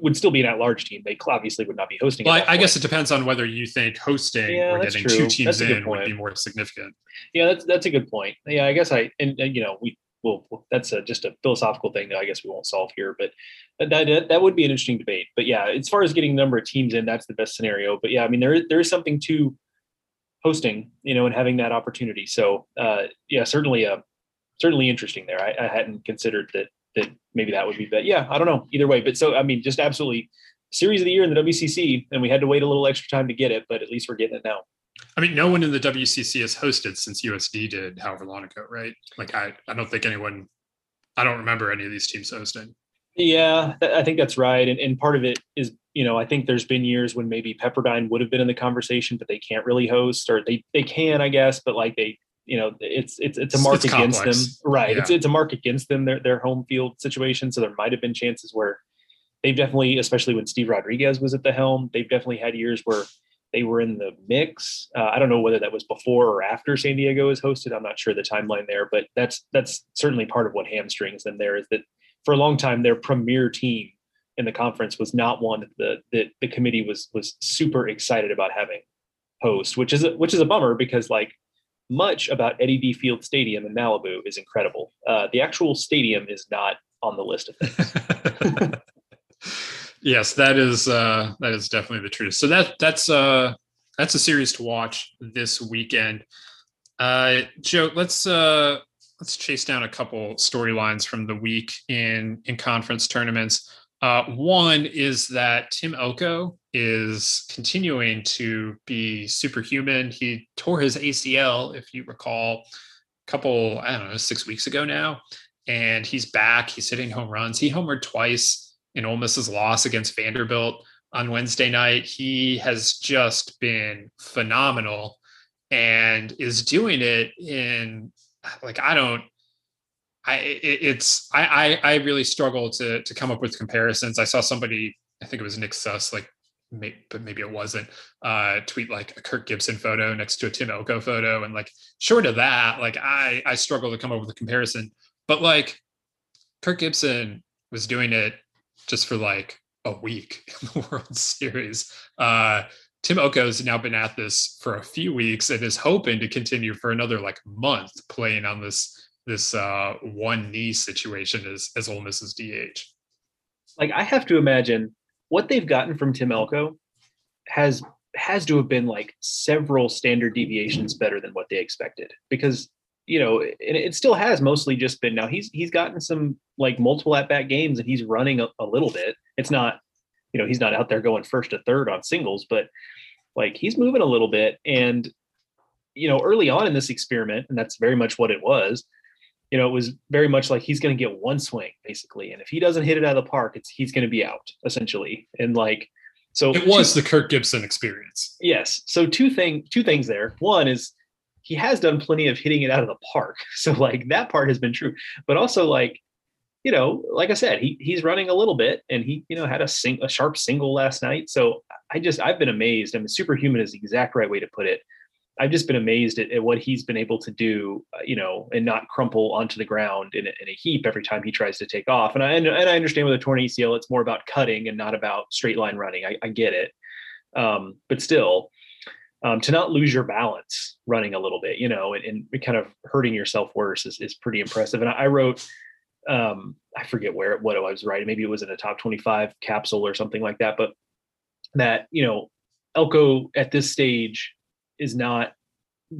would still be an at-large team. They obviously would not be hosting. Well, I, I guess it depends on whether you think hosting Yeah, or getting true. two teams a in would be more significant. Yeah, that's that's a good point. Yeah, I guess I and, and, you know we will. That's a, just a philosophical thing that I guess we won't solve here, but that, that that would be an interesting debate. But yeah, as far as getting the number of teams in, that's the best scenario. But yeah, I mean there is- there is something to hosting, you know, and having that opportunity. So uh, yeah, certainly uh, certainly interesting there. I, I hadn't considered that that maybe that would be. But yeah, I don't know either way. But so I mean, just absolutely series of the year in the WCC, and we had to wait a little extra time to get it, but at least we're getting it now. I mean, no one in the WCC has hosted since USD did however long ago, right? Like, I, I don't think anyone, I don't remember any of these teams hosting. Yeah, I think that's right. And, and part of it is, you know, I think there's been years when maybe Pepperdine would have been in the conversation, but they can't really host, or they they can, I guess, but like they, you know, it's it's it's a mark it's against complex. them, right? It's Yeah. it's a mark against them their their home field situation. So there might have been chances where they've definitely, especially when Steve Rodriguez was at the helm, they've definitely had years where they were in the mix. Uh, I don't know whether that was before or after San Diego is hosted. I'm not sure the timeline there, but that's that's certainly part of what hamstrings them. There is that for a long time their premier team in the conference was not one that the that the committee was was super excited about having host, which is a, which is a bummer because like much about Eddy D. Field Stadium in Malibu is incredible. Uh, the actual stadium is not on the list of things. <laughs> yes, that is uh, that is definitely the truth. So that that's uh, that's a series to watch this weekend. Uh, Joe, let's uh, let's chase down a couple storylines from the week in in conference tournaments. Uh, one is that Tim Elko is continuing to be superhuman. He tore his ACL, if you recall, a couple I don't know six weeks ago now, and he's back. He's hitting home runs. He homered twice in Ole Miss's loss against Vanderbilt on Wednesday night. He has just been phenomenal and is doing it in like I don't I it, it's I, I I really struggle to to come up with comparisons. I saw somebody I think it was Nick Suss like but maybe it wasn't uh tweet like a Kirk Gibson photo next to a Tim Elko photo and like short of that like I I struggle to come up with a comparison but like Kirk Gibson was doing it just for like a week <laughs> in the World Series. Uh, Tim Elko's now been at this for a few weeks and is hoping to continue for another like month playing on this this uh, one knee situation as as Ole Miss's DH. like I have to imagine what they've gotten from Tim Elko has has to have been like several standard deviations better than what they expected. Because you know and it still has mostly just been now he's he's gotten some like multiple at bat games and he's running a, a little bit. It's not you know he's not out there going first to third on singles but like he's moving a little bit. And you know early on in this experiment and that's very much what it was you know, it was very much like he's going to get one swing basically, and if he doesn't hit it out of the park, it's he's going to be out essentially. And like, so It was the Kirk Gibson experience. yes. So two thing, two things there. One is he has done plenty of hitting it out of the park, <laughs> so like that part has been true. But also like, you know, like I said, he he's running a little bit, and he you know had a sing a sharp single last night. So I just I've been amazed. I mean, superhuman is the exact right way to put it. I've just been amazed at, at what he's been able to do, uh, you know, and not crumple onto the ground in a, in a heap every time he tries to take off. And I and I understand with a torn ACL, it's more about cutting and not about straight line running. I, I get it, um, but still, um, to not lose your balance running a little bit, you know, and, and kind of hurting yourself worse is, is pretty impressive. And I, I wrote, um, I forget where what I was writing. Maybe it was in a top twenty-five capsule or something like that. But that you know, Elko at this stage is not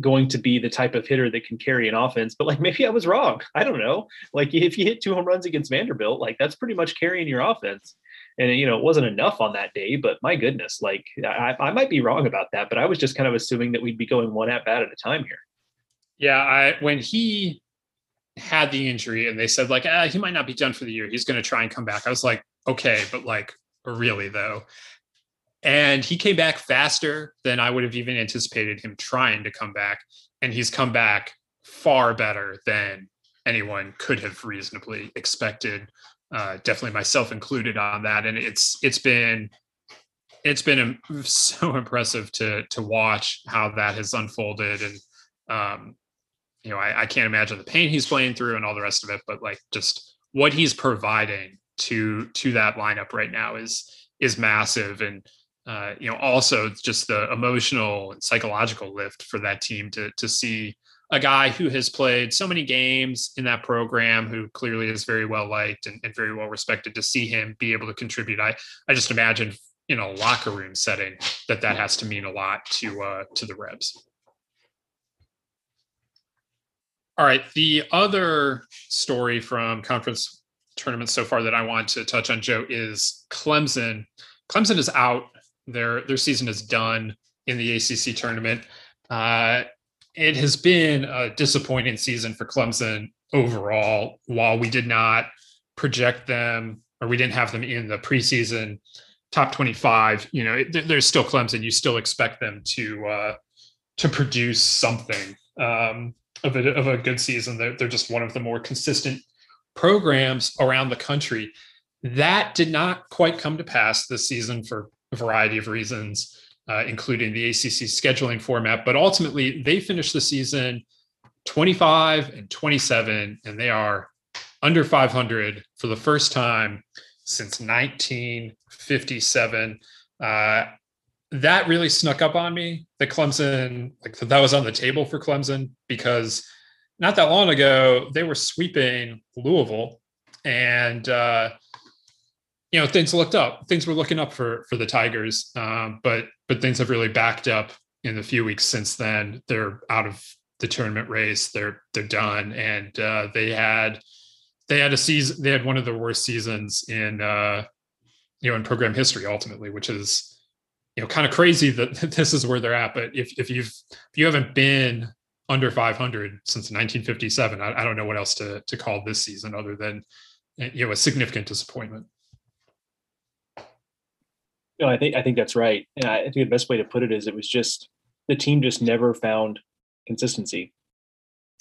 going to be the type of hitter that can carry an offense. But like maybe I was wrong. <laughs> I don't know. Like if you hit two home runs against Vanderbilt, like that's pretty much carrying your offense. And you know, it wasn't enough on that day, but my goodness, like I, I might be wrong about that, but I was just kind of assuming that we'd be going one at bat at a time here. Yeah, I when he had the injury and they said like ah, he might not be done for the year. He's going to try and come back. I was like, okay, but like really though. And he came back faster than I would have even anticipated him trying to come back. And he's come back far better than anyone could have reasonably expected. uh, definitely myself included on that. And it's it's been it's been <laughs> so impressive to to watch how that has unfolded and um, you know I, I can't imagine the pain he's playing through and all the rest of it but like just what he's providing to to that lineup right now is is massive and uh, you know also just the emotional and psychological lift for that team to to see a guy who has played so many games in that program who clearly is very well liked and, and very well respected to see him be able to contribute i i just imagine in a locker room setting that that has to mean a lot to uh, to the Rebs. All right, the other story from conference tournaments so far that I want to touch on, Joe, is Clemson. Clemson is out; their their season is done in the ACC tournament. Uh, it has been a disappointing season for Clemson overall. While we did not project them or we didn't have them in the preseason top 25 you know it, there's still clemson you still expect them to uh to produce something um of a, of a good season they're, they're just one of the more consistent programs around the country that did not quite come to pass this season for a variety of reasons uh, including the acc scheduling format but ultimately they finished the season 25 and 27 and they are under 500 for the first time since 1957. Uh, that really snuck up on me. The Clemson, like that was on the table for Clemson because not that long ago they were sweeping Louisville, and uh, you know things looked up. Things were looking up for for the Tigers, um, but but things have really backed up in the few weeks since then. They're out of the tournament race. They're they're done, and uh, they had they had a season they had one of the worst seasons in uh you know in program history ultimately which is you know kind of crazy that <laughs> this is where they're at but if if you've if you haven't been under 500 since 1957 I, I don't know what else to to call this season other than you know a significant disappointment no i think i think that's right and i think the best way to put it is it was just the team just never found consistency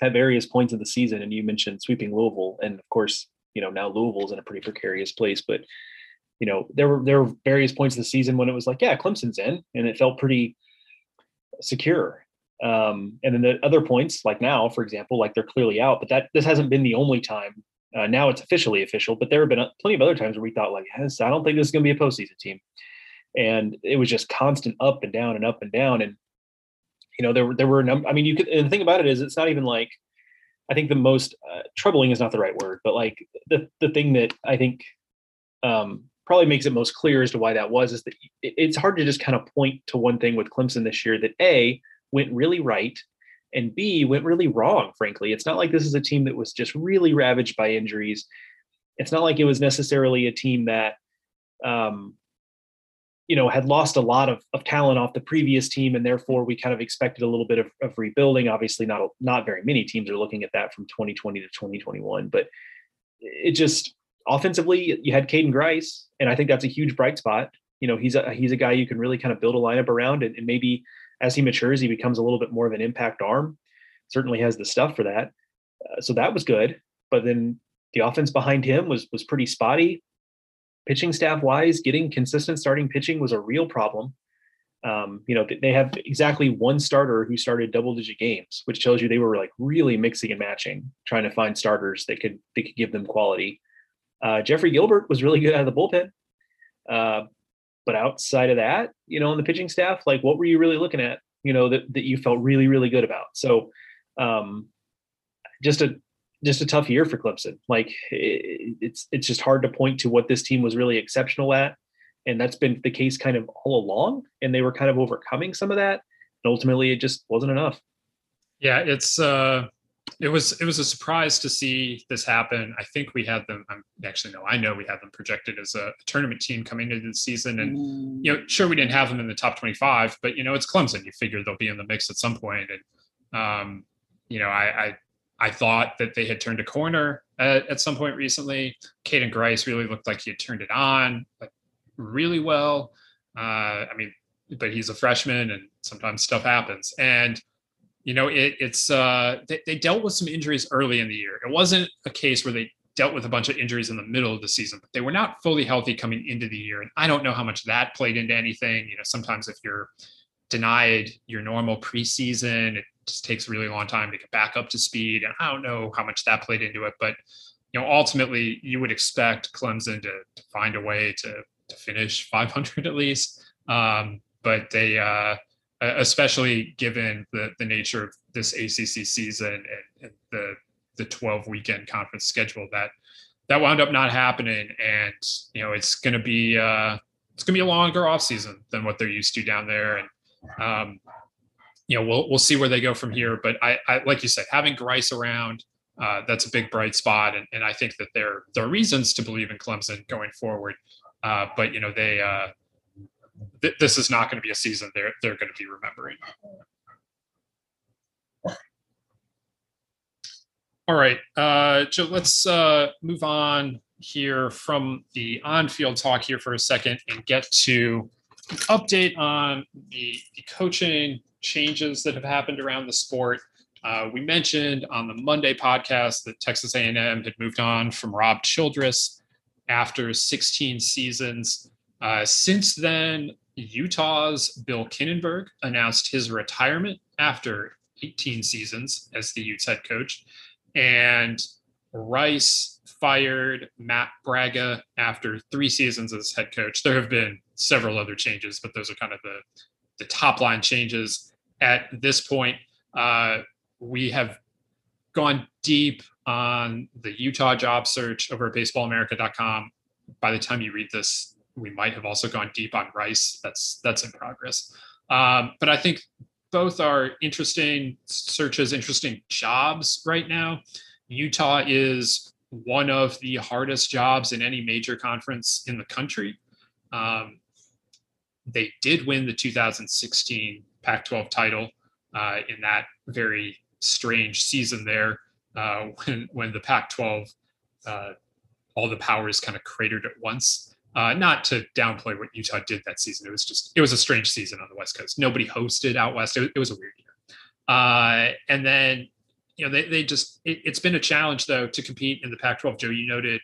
at various points of the season, and you mentioned sweeping Louisville, and of course, you know now Louisville's in a pretty precarious place. But you know there were there were various points of the season when it was like, yeah, Clemson's in, and it felt pretty secure. Um, and then the other points, like now, for example, like they're clearly out, but that this hasn't been the only time. Uh, now it's officially official, but there have been plenty of other times where we thought, like, yes, I don't think this is going to be a postseason team, and it was just constant up and down and up and down. And you know, there were there were a number. I mean, you could. And the thing about it is, it's not even like. I think the most uh, troubling is not the right word, but like the the thing that I think um, probably makes it most clear as to why that was is that it's hard to just kind of point to one thing with Clemson this year that a went really right and b went really wrong. Frankly, it's not like this is a team that was just really ravaged by injuries. It's not like it was necessarily a team that um, you know, had lost a lot of, of talent off the previous team, and therefore we kind of expected a little bit of, of rebuilding. Obviously, not not very many teams are looking at that from 2020 to 2021, but it just offensively, you had Caden Grice, and I think that's a huge bright spot. You know, he's a he's a guy you can really kind of build a lineup around, and, and maybe as he matures, he becomes a little bit more of an impact arm. Certainly has the stuff for that, uh, so that was good. But then the offense behind him was was pretty spotty pitching staff wise, getting consistent starting pitching was a real problem. Um, you know, they have exactly one starter who started double digit games, which tells you they were like really mixing and matching, trying to find starters that could they could give them quality. Uh, Geoffrey Gilbert was really good out of the bullpen. Uh, but outside of that, you know, on the pitching staff, like what were you really looking at, you know, that, that you felt really, really good about? So um, just a just a tough year for Clemson. Like it, it's it's just hard to point to what this team was really exceptional at, and that's been the case kind of all along. And they were kind of overcoming some of that, and ultimately it just wasn't enough. Yeah, it's uh, it was it was a surprise to see this happen. I think we had them. I'm actually no, I know we had them projected as a, a tournament team coming into the season, and mm. you know, sure we didn't have them in the top 25, but you know, it's Clemson. You figure they'll be in the mix at some point, and um, you know, I, I I thought that they had turned a corner at, at some point recently. Caden Grice really looked like he had turned it on like really well. Uh, I mean, but he's a freshman and sometimes stuff happens. And, you know, it, it's, uh, they, they dealt with some injuries early in the year. It wasn't a case where they dealt with a bunch of injuries in the middle of the season, but they were not fully healthy coming into the year. And I don't know how much that played into anything. You know, sometimes if you're denied your normal preseason, it takes a really long time to get back up to speed. And I don't know how much that played into it, but you know, ultimately you would expect Clemson to, to find a way to, to finish 500 at least. Um, but they, uh, especially given the, the nature of this ACC season and, and the the 12 weekend conference schedule that that wound up not happening and you know it's going to be uh it's going to be a longer off season than what they're used to down there and um you know we'll we'll see where they go from here. But i, I like you said having Grice around uh, that's a big bright spot. And, and i think that there there are reasons to believe in clemson going forward. Uh, but you know they uh, th- this is not going to be a season they're they're going to be remembering. All right, uh, Joe, let's uh, move on here from the on-field talk here for a second and get to update on the, the coaching changes that have happened around the sport. Uh, we mentioned on the Monday podcast that Texas A&M had moved on from Rob Childress after 16 seasons. Uh, since then, Utah's Bill Kinneberg announced his retirement after 18 seasons as the Utes head coach and Rice fired Matt Bragga after three seasons as head coach. There have been several other changes, but those are kind of the the top line changes. At this point, uh, we have gone deep on the Utah job search over at baseballamerica.com. By the time you read this, we might have also gone deep on Rice. That's that's in progress. Um, but I think both are interesting searches, interesting jobs right now. Utah is one of the hardest jobs in any major conference in the country. Um, they did win the 2016 Pac 12 title uh, in that very strange season there uh, when, when the Pac 12, uh, all the powers kind of cratered at once. Uh, not to downplay what Utah did that season. It was just it was a strange season on the West Coast. Nobody hosted out west. It, it was a weird year. Uh, and then you know they they just it, has been a challenge though to compete in the Pac-12. Joe, you noted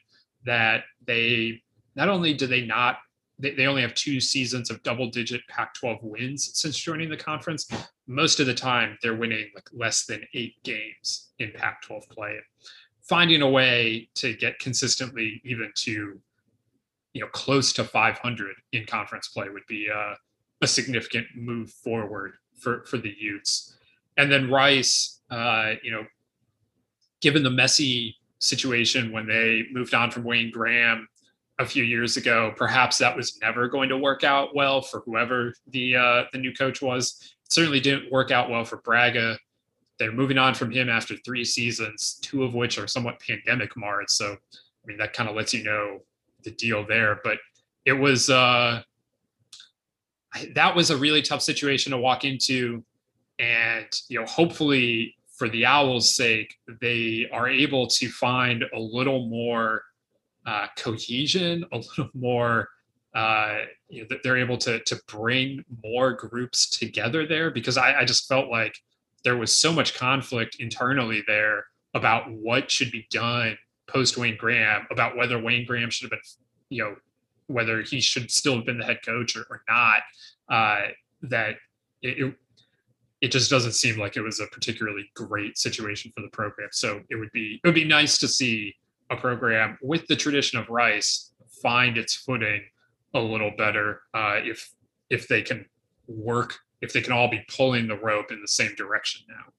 that they not only do they not they, they only have two seasons of double-digit Pac-12 wins since joining the conference. Most of the time, they're winning like less than eight games in Pac-12 play. Finding a way to get consistently even to you know close to 500 in conference play would be uh, a significant move forward for for the Utes. And then Rice, uh, you know, given the messy situation when they moved on from Wayne Graham a few years ago, perhaps that was never going to work out well for whoever the uh, the new coach was. It certainly didn't work out well for Bragga. They're moving on from him after three seasons, two of which are somewhat pandemic marred. So, I mean, that kind of lets you know the deal there. But it was uh, that was a really tough situation to walk into, and you know, hopefully for the Owls' sake, they are able to find a little more uh, cohesion, a <laughs> little more. Uh, you know, that they're able to to bring more groups together there because I, I just felt like there was so much conflict internally there about what should be done post Wayne Graham about whether Wayne Graham should have been, you know, whether he should still have been the head coach or, or not. Uh, that it, it, it just doesn't seem like it was a particularly great situation for the program. So it would be it would be nice to see a program with the tradition of Rice find its footing a little better uh, if if they can work if they can all be pulling the rope in the same direction now.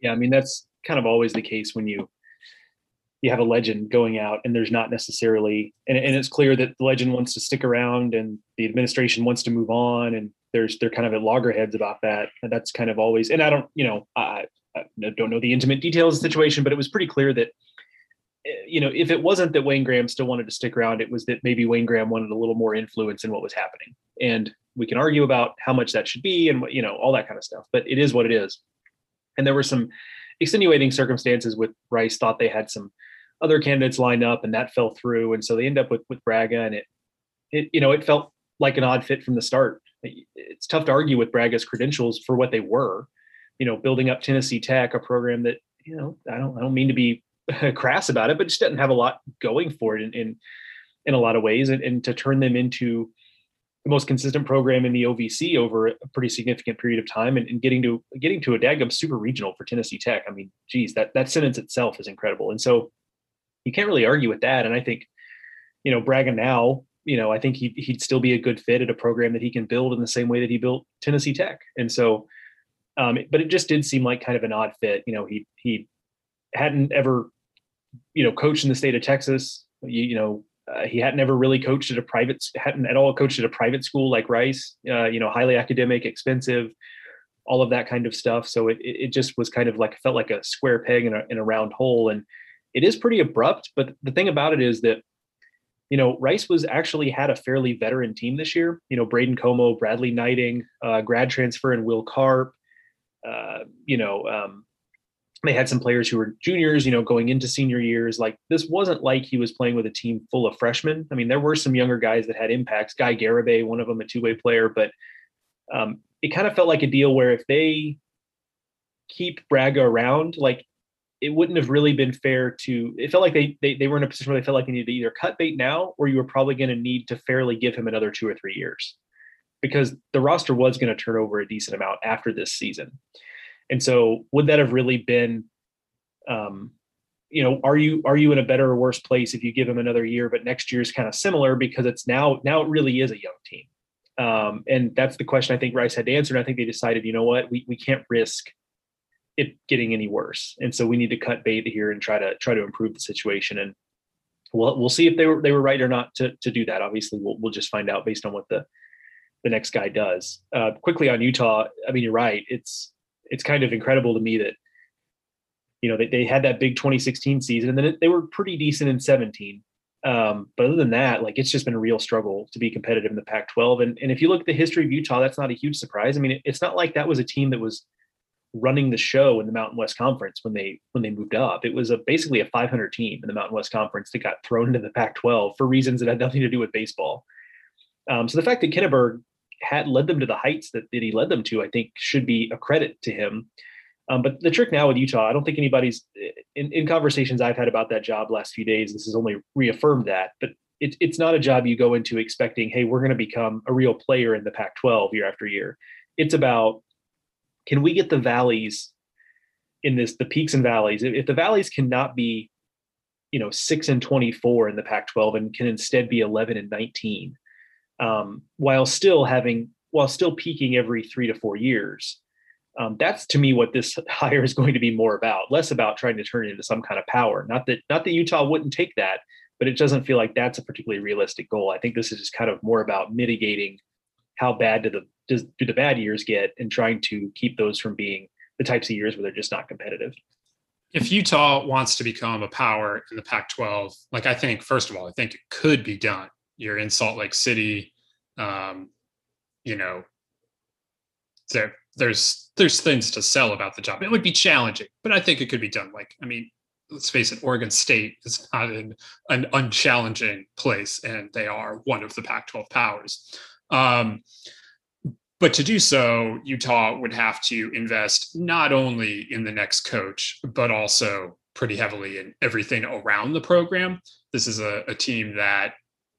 Yeah, I mean that's kind of always the case when you you have a legend going out and there's not necessarily and, and it's clear that the legend wants to stick around and the administration wants to move on and there's they're kind of at loggerheads about that and that's kind of always and i don't you know I, I don't know the intimate details of the situation but it was pretty clear that you know if it wasn't that wayne graham still wanted to stick around it was that maybe wayne graham wanted a little more influence in what was happening and we can argue about how much that should be and you know all that kind of stuff but it is what it is and there were some extenuating circumstances with rice thought they had some other candidates lined up and that fell through. And so they end up with, with Bragga and it, it, you know, it felt like an odd fit from the start. It's tough to argue with Bragga's credentials for what they were, you know, building up Tennessee Tech, a program that, you know, I don't, I don't mean to be <laughs> crass about it, but just doesn't have a lot going for it in in, in a lot of ways, and, and to turn them into the most consistent program in the OVC over a pretty significant period of time, and, and getting to getting to a daggum super regional for Tennessee Tech. I mean, geez, that that sentence itself is incredible, and so you can't really argue with that. And I think, you know, Bragga now, you know, I think he he'd still be a good fit at a program that he can build in the same way that he built Tennessee Tech, and so. Um, but it just did seem like kind of an odd fit. You know, he he hadn't ever, you know, coached in the state of Texas. You, you know, uh, he had never really coached at a private, hadn't at all coached at a private school like Rice. Uh, you know, highly academic, expensive, all of that kind of stuff. So it it just was kind of like felt like a square peg in a in a round hole, and it is pretty abrupt. But the thing about it is that. You know, Rice was actually had a fairly veteran team this year. You know, Braden Comeaux, Bradley Knighting, uh, grad transfer, and Will Karp. Uh, you know, um, they had some players who were juniors, you know, going into senior years. Like this wasn't like he was playing with a team full of freshmen. I mean, there were some younger guys that had impacts. Guy Garibay, one of them, a two-way player, but um, it kind of felt like a deal where if they keep Bragga around, like it wouldn't have really been fair to. It felt like they they they were in a position where they felt like they needed to either cut bait now, or you were probably going to need to fairly give him another two or three years, because the roster was going to turn over a decent amount after this season. And so, would that have really been, um, you know, are you are you in a better or worse place if you give him another year, but next year is kind of similar because it's now now it really is a young team, um, and that's the question I think Rice had to answer. And I think they decided, you know what, we we can't risk it getting any worse, and so we need to cut bait here and try to try to improve the situation. And we'll we'll see if they were they were right or not to to do that. Obviously, we'll we'll just find out based on what the the next guy does. Uh, quickly on Utah, I mean, you're right. It's it's kind of incredible to me that you know they, they had that big 2016 season and then it, they were pretty decent in 17 um, but other than that like it's just been a real struggle to be competitive in the pac 12 and, and if you look at the history of utah that's not a huge surprise. I mean it, it's not like that was a team that was running the show in the mountain west conference when they when they moved up. It was a basically a 500 team in the mountain west conference that got thrown into the pac 12 for reasons that had nothing to do with baseball. Um, so the fact that Kinneberg had led them to the heights that, that he led them to, I think should be a credit to him. Um, but the trick now with Utah, I don't think anybody's in, in conversations I've had about that job last few days. This has only reaffirmed that, but it, it's not a job you go into expecting, hey, we're going to become a real player in the Pac 12 year after year. It's about can we get the valleys in this, the peaks and valleys? If, if the valleys cannot be, you know, six and 24 in the Pac 12 and can instead be 11 and 19, um, while still having while still peaking every three to four years. Um, that's to me what this <laughs> hire is going to be more about, less about trying to turn it into some kind of power. Not that not that Utah wouldn't take that, but it doesn't feel like that's a particularly realistic goal. I think this is just kind of more about mitigating how bad do the does, do the bad years get and trying to keep those from being the types of years where they're just not competitive. If Utah wants to become a power in the Pac 12, like I think, first of all, I think it could be done you're in Salt Lake City, um, you know, there there's there's things to sell about the job. It would be challenging, but I think it could be done. Like, I mean, let's face it, Oregon State is not in an unchallenging place, and they are one of the Pac-12 powers. Um, but to do so, Utah would have to invest not only in the next coach, but also pretty heavily in everything around the program. This is a, a team that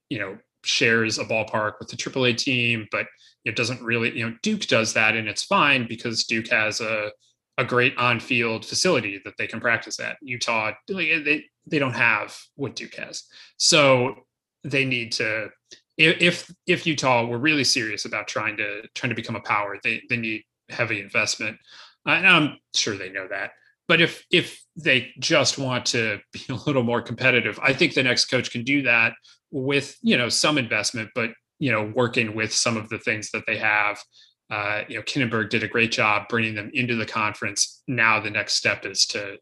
you know shares a ballpark with the AAA team, but it doesn't really, you know, Duke does that and it's fine because Duke has a a great on-field facility that they can practice at. Utah, eh, they they don't have what Duke has, so they need to. If if Utah were really serious about trying to trying to become a power, they they need heavy investment, uh, and I'm sure they know that. But if if they just want to be <laughs> a little more competitive, I think the next coach can do that with you know some investment, but you know working with some of the things that they have. Uh, you know, Kinneberg did a great job bringing them into the conference. Now the next step is to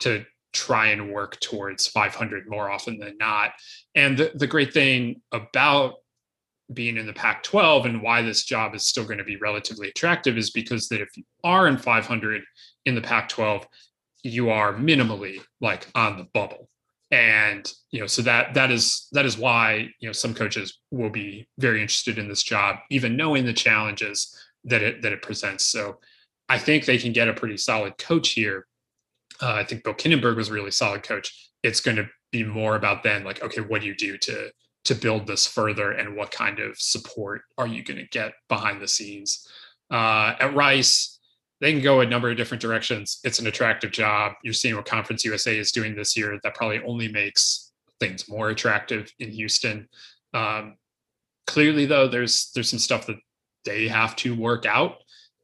to try and work towards 500 more often than not. And the, the great thing about being in the Pac 12 and why this job is still going to be relatively attractive is because that if you are in 500 in the Pac 12, you are minimally like on the bubble and you know so that that is that is why you know some coaches will be very interested in this job even knowing the challenges that it that it presents so i think they can get a pretty solid coach here uh, I think Bill Kinneberg was a really solid coach. It's going to be more about then, like, okay, what do you do to to build this further, and what kind of support are you going to get behind the scenes? Uh, at Rice, they can go a number of different directions. It's an attractive job. You're seeing what Conference USA is doing this year. That probably only makes things more attractive in Houston. Um, clearly, though, there's there's some stuff that they have to work out,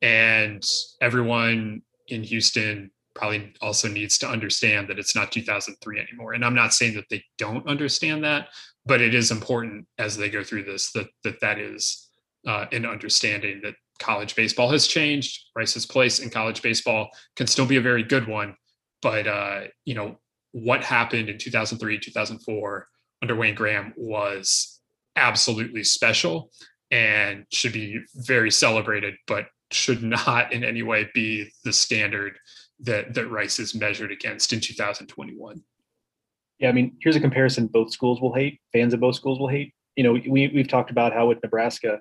and everyone in Houston probably also needs to understand that it's not 2003 anymore. And I'm not saying that they don't understand that, but it is important as they go through this that that that is uh, an understanding that college baseball has changed. Rice's place in college baseball can still be a very good one, but uh, you know what happened in 2003, 2004 under Wayne Graham was absolutely special and should be very celebrated, but should not in any way be the standard that that Rice is measured against in 2021. Yeah, I mean, here's a comparison both schools will hate, fans of both schools will hate. You know, we we've talked about how with Nebraska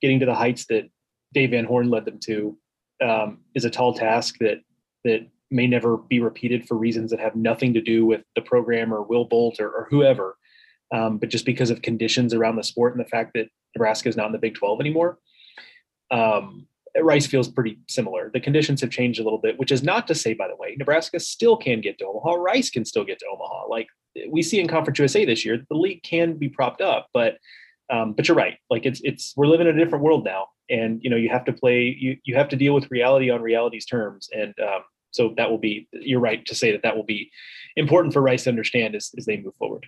getting to the heights that Dave Van Horn led them to um, is a tall task that that may never be repeated for reasons that have nothing to do with the program or Will Bolt or, or whoever, um, but just because of conditions around the sport and the fact that Nebraska is not in the Big 12 anymore. Um, Rice feels pretty similar. The conditions have changed a little bit, which is not to say, by the way, Nebraska still can get to Omaha. Rice can still get to Omaha. Like we see in Conference USA this year, the league can be propped up, but um, but you're right. Like it's it's we're living in a different world now, and you know you have to play. You you have to deal with reality on reality's terms, and um, so that will be. You're right to say that that will be important for Rice to understand as as they move forward.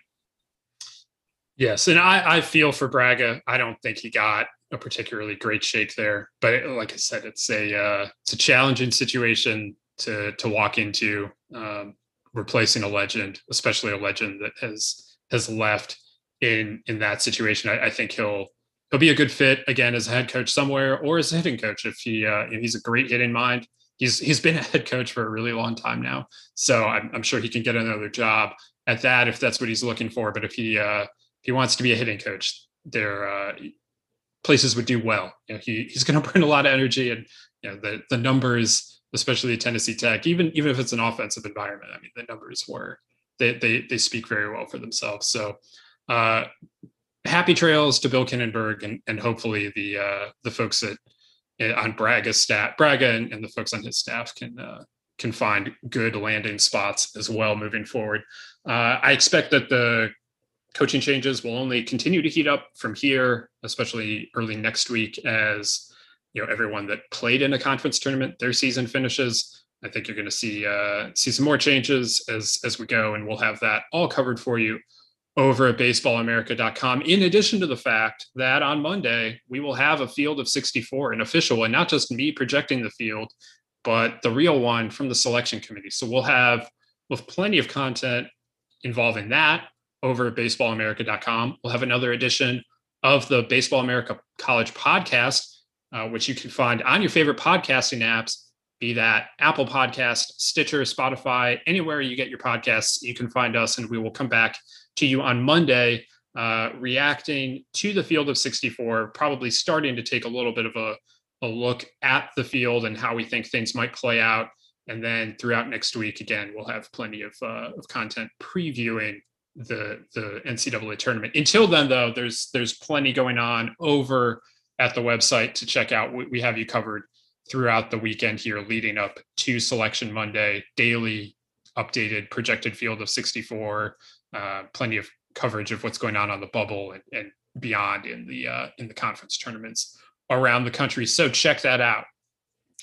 Yes, and I, I feel for Bragga. I don't think he got a particularly great shake there. But like I said, it's a uh, it's a challenging situation to to walk into, um, replacing a legend, especially a legend that has has left in in that situation. I, I, think he'll he'll be a good fit again as a head coach somewhere or as a hitting coach if he uh, if he's a great hitting mind. He's he's been a head coach for a really long time now, so I'm, I'm sure he can get another job at that if that's what he's looking for. But if he uh, if he wants to be a hitting coach, there uh, places would do well. You know, he he's going <laughs> to bring a lot of energy, and you know the the numbers, especially Tennessee Tech, even even if it's an offensive environment. I mean, the numbers were they they they speak very well for themselves. So, uh, happy trails to Bill Kinneberg, and and hopefully the uh, the folks at eh, on Bragga's staff, Bragga and, and the folks on his staff can uh, can find good landing spots as well moving forward. Uh, I expect that the coaching changes will only continue to heat up from here, especially early next week as you know everyone that played in a conference tournament their season finishes. I think you're going to see uh, see some more changes as as we go, and we'll have that all covered for you over at baseballamerica.com. In addition to the fact that on Monday we will have a field of 64, an official, and not just me projecting the field, but the real one from the selection committee. So we'll have with plenty of content involving that over at baseballamerica.com. We'll have another edition of the Baseball America College podcast, uh, which you can find on your favorite podcasting apps, be that Apple Podcast, Stitcher, Spotify, anywhere you get your podcasts, you can find us, and we will come back to you on Monday, uh, reacting to the field of 64, probably starting to take a little bit of a, a look at the field and how we think things might play out. And then throughout next week, again, we'll have plenty of, uh, of content previewing the the NCAA tournament. Until then, though, there's there's plenty going on over at the website to check out. We, we have you covered throughout the weekend here, leading up to Selection Monday. Daily updated projected field of 64. Uh, plenty of coverage of what's going on on the bubble and, and beyond in the uh, in the conference tournaments around the country. So check that out.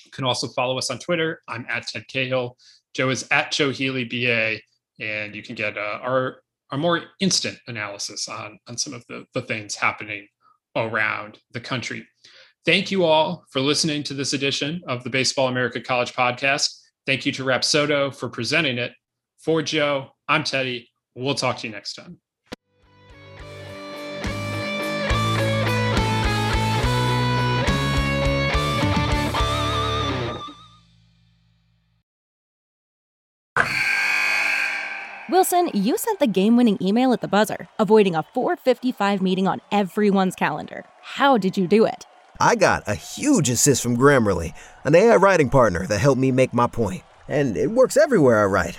You can also follow us on Twitter. I'm at Ted Cahill. Joe is at Joe Healy BA, and you can get uh, our a more instant analysis on, on some of the, the things happening around the country. Thank you all for listening to this edition of the Baseball America College podcast. Thank you to Rapsodo for presenting it. For Joe, I'm Teddy. We'll talk to you next time. Wilson, you sent the game winning email at the buzzer, avoiding a 455 meeting on everyone's calendar. How did you do it? I got a huge assist from Grammarly, an AI writing partner that helped me make my point. And it works everywhere I write.